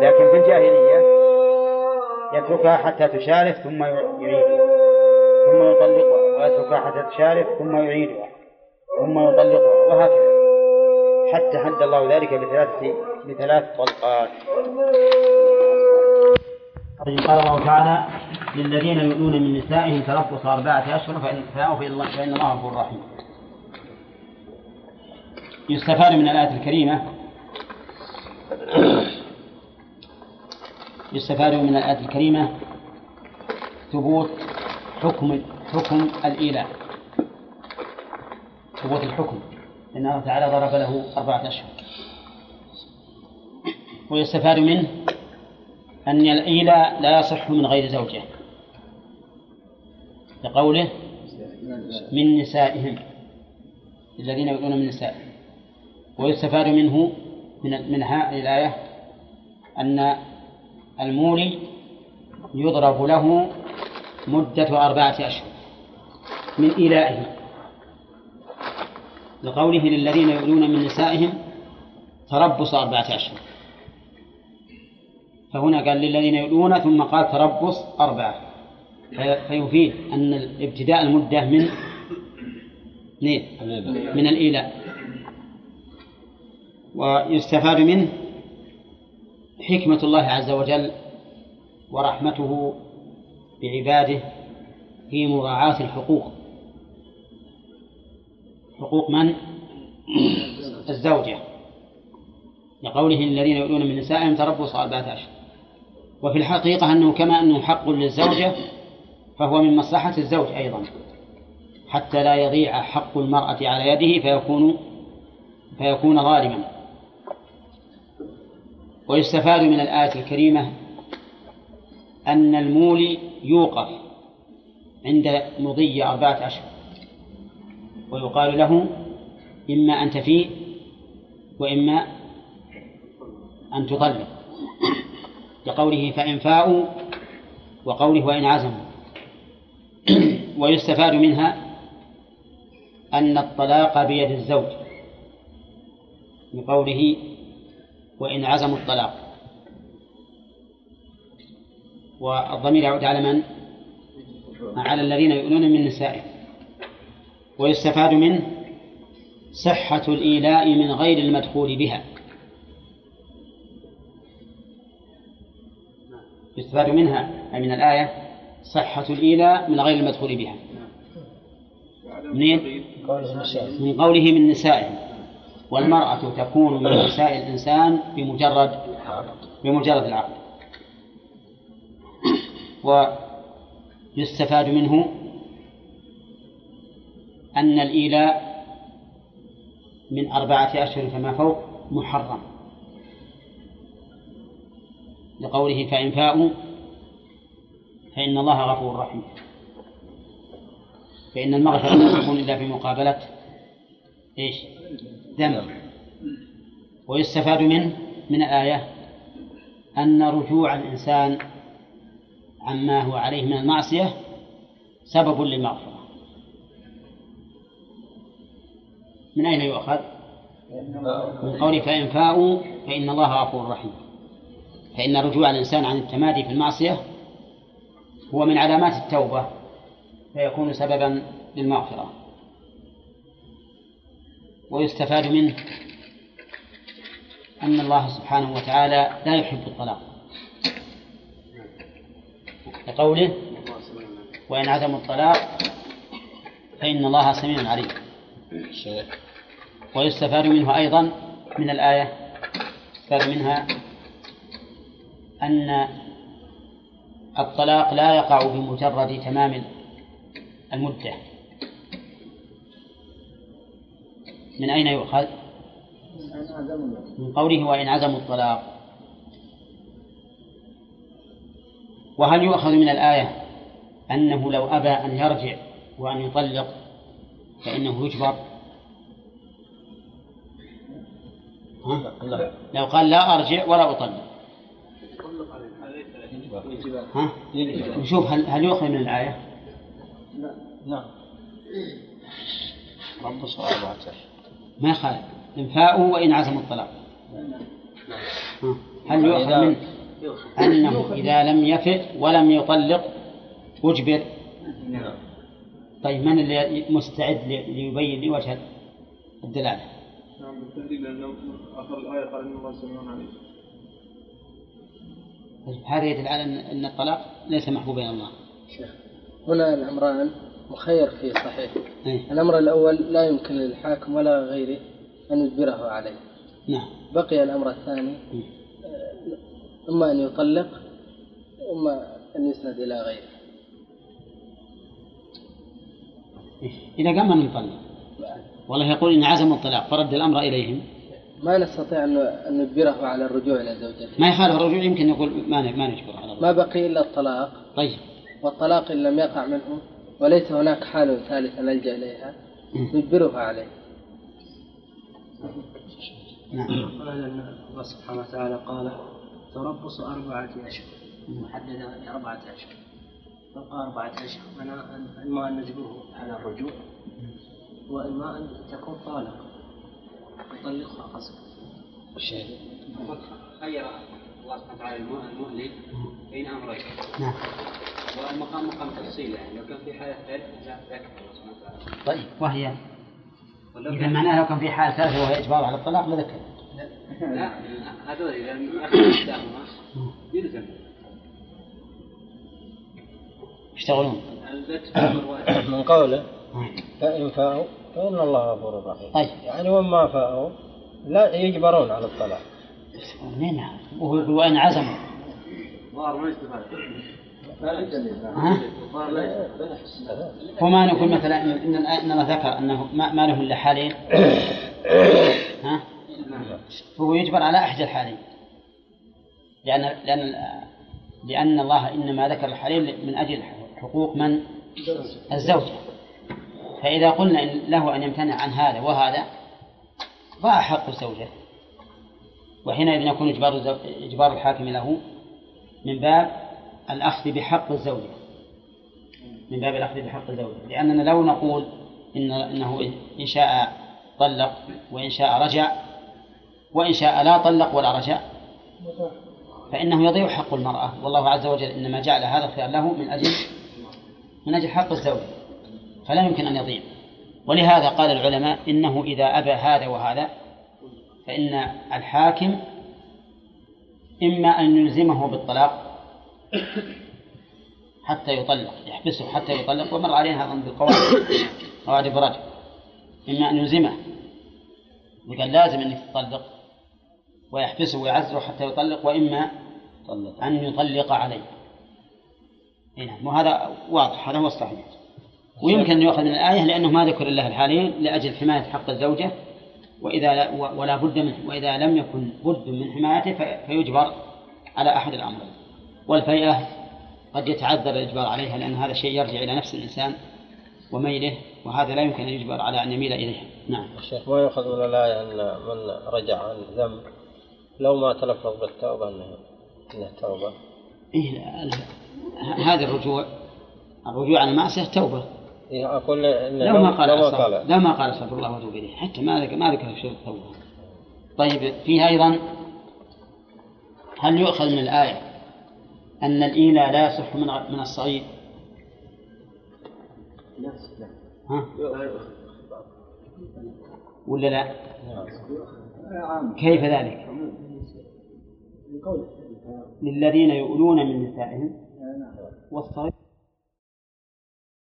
لكن في الجاهلية يتركها حتى تشارف ثم يعيدها. ثم يطلقها. ويتركها حتى تشارف ثم يعيدها. ثم يطلقها. وهكذا. حتى حد الله ذلك بثلاث بثلاث طلقات. طيب قال الله تعالى للذين يؤمنون من نسائهم تربص أربعة أشهر فإن فإن فإن الله غفور رحيم. يستفاد من الآية الكريمة. يستفاد من الآية الكريمة ثبوت حكم حكم الإيلاء ثبوت الحكم. لأن الله تعالى ضرب له أربعة أشهر. ويستفاد منه أن الإيلاء لا يصح من غير زوجه. لقوله من نسائهم الذين يؤمنون من نسائهم. ويستفاد منه من من هذه الآية أن المولي يضرب له مدة أربعة أشهر من إيلائه. لقوله للذين يؤلون من نسائهم تربص أربعة أشهر. فهنا قال للذين يؤلون ثم قال تربص أربعة. فيفيد أن ابتداء المدة من من الإيلاء. ويستفاد منه حكمة الله عز وجل ورحمته بعباده في مراعاة الحقوق. حقوق من؟ [COUGHS] الزوجة. لقوله الذين يؤلون من نسائهم تربص أربعة أشهر وفي الحقيقة أنه كما أنه حق للزوجة فهو من مصلحة الزوج أيضا. حتى لا يضيع حق المرأة على يده فيكون فيكون ظالما. ويستفاد من الآية الكريمة أن المولي يوقف عند مضي أربعة أشهر. ويقال له إما أن تفيء وإما أن تطلق لقوله فإن فاءوا وقوله وإن عزموا. ويستفاد منها أن الطلاق بيد الزوج. بقوله وإن عزموا الطلاق. والضمير يعود على من؟ على الذين يؤلون من نسائهم ويستفاد منه صحة الإيلاء من غير المدخول بها. يستفاد منها أي من الآية صحة الإيلاء من غير المدخول بها. منين؟ من قوله من نسائهم والمرأة تكون من نساء الإنسان بمجرد بمجرد العقد. ويستفاد منه أن الإيلاء من أربعة أشهر فما فوق محرم. لقوله فإن فاءوا فإن الله غفور رحيم. فإن المغفرة لا تكون إلا في مقابلة إيش؟ ذنب ويستفاد منه من الآية أن رجوع الإنسان عما هو عليه من المعصية سبب للمغفرة. من أين يؤخذ؟ من قول فإن فاءوا فإن الله غفور رحيم. فإن رجوع الإنسان عن التمادي في المعصية هو من علامات التوبة فيكون سببا للمغفرة. ويستفاد منه أن الله سبحانه وتعالى لا يحب الطلاق. لقوله وإن عزموا الطلاق فإن الله سميع عليم. ويستفاد منه أيضا من الآية يستفاد منها أن الطلاق لا يقع بمجرد تمام المدة. من أين يؤخذ؟ من قوله وإن عزموا الطلاق وهل يؤخذ من الآية أنه لو أبى أن يرجع وأن يطلق فإنه يجبر ها؟ لو قال لا أرجع ولا أطلق ها؟ نشوف هل, هل يؤخذ من الآية نعم رب أربعة ما خالف إن فاءوا وإن عزموا الطلاق. هل يؤخذ منه أنه إذا لم يفئ ولم يطلق أجبر. طيب من اللي مستعد ليبين لي وجه الدلالة؟ نعم بالتهديد لأن آخر الآية قال إن الله سميع عليم طيب هذا يدل على أن الطلاق ليس محبوبا إلى الله؟ هنا الأمران مخير فيه صحيح. أيه؟ الأمر الأول لا يمكن للحاكم ولا غيره أن يجبره عليه. نعم. بقي الأمر الثاني م. إما أن يطلق وإما أن يسند إلى غيره. إيه؟ إذا قام أن يطلق؟ والله يقول إن عزموا الطلاق فرد الأمر إليهم. ما نستطيع أن نجبره على الرجوع إلى زوجته. ما يخالف الرجوع يمكن يقول ما ما نجبر على ما الرجوع بقي إلا الطلاق. طيب. والطلاق إن لم يقع منه وليس هناك حال ثالثة نلجأ إليها. م. نجبره عليه. نعم. قال أن الله سبحانه وتعالى قال تربص أربعة أشهر. محددة لأربعة أشهر. تبقى أربعة أشهر معناه أن- إما أن نجبره على الرجوع وإما أن تكون طالق يطلقها قصد خير. الله سبحانه وتعالى المه- المهلك بين أمرين. نعم. والمقام مقام تفصيل يعني. لو كان في حالة ثالث لا ذكر الله سبحانه وتعالى. طيب وهي؟ إذا كان معناه لو كان في حال ثالثة وهي إجبار على الطلاق لذكر لا هذول يخرج احداهما يلزم. يشتغلون. من قوله فإن فاءوا فإن الله غفور رحيم. طيب. يعني وما فاءوا لا يجبرون على الطلاق. منين وإن عزموا ظاهر ما يستفاد وما نقول مثلا إن الله ذكر أنه ما, له إلا حالين. [COUGHS] ها؟ فهو يجبر على إحدى الحالين. لأن لأن لأن الله إنما ذكر الحالين من أجل حقوق من؟ الزوجة. فإذا قلنا إن له أن يمتنع عن هذا وهذا ضاع حق الزوجة وحينئذ يكون إجبار الزو- إجبار الحاكم له من باب الأخذ بحق الزوجة. من باب الأخذ بحق الزوجة. لأننا لو نقول إن إنه إن شاء طلق وإن شاء رجع وإن شاء لا طلق ولا رجع فإنه يضيع حق المرأة. والله عز وجل إنما جعل هذا الخيار له من أجل من أجل حق الزوج. فلا يمكن أن يضيع. ولهذا قال العلماء إنه إذا أبى هذا وهذا فإن الحاكم إما أن يلزمه بالطلاق حتى يطلق يحبسه حتى يطلق ومر علينا هذا بالقواعد قواعد الرجل إما أن يلزمه وقال لازم أنك تطلق ويحبسه ويعزره حتى يطلق وإما أن يطلق عليه. نعم وهذا واضح هذا هو الصحيح. ويمكن أن يؤخذ من الآية لأنه ما ذكر الله الحالين لأجل حماية حق الزوجة وإذا لا ولا بد من وإذا لم يكن بد من حمايته فيجبر على أحد الأمرين. والفيئة قد يتعذر الإجبار عليها لأن هذا الشيء يرجع إلى نفس الإنسان وميله وهذا لا يمكن أن يجبر على أن يميل إليها نعم. الشيخ ما يؤخذ من الآية أن من رجع عن ذنب لو ما تلفظ بالتوبة أنه أنه توبة؟ إيه هذا الرجوع الرجوع عن المعصية توبة. إيه أقول إن لو ما قال لو ما قال. لا ما قال استغفر الله وأتوب إليه. حتى ما ذكر ما ذكر شيء التوبه طيب فيه أيضا هل يؤخذ من الآية أن الايلاء لا يصح من من الصغير؟ ها؟ ولا لا؟ كيف ذلك؟ للذين يؤلون من نسائهم والصغير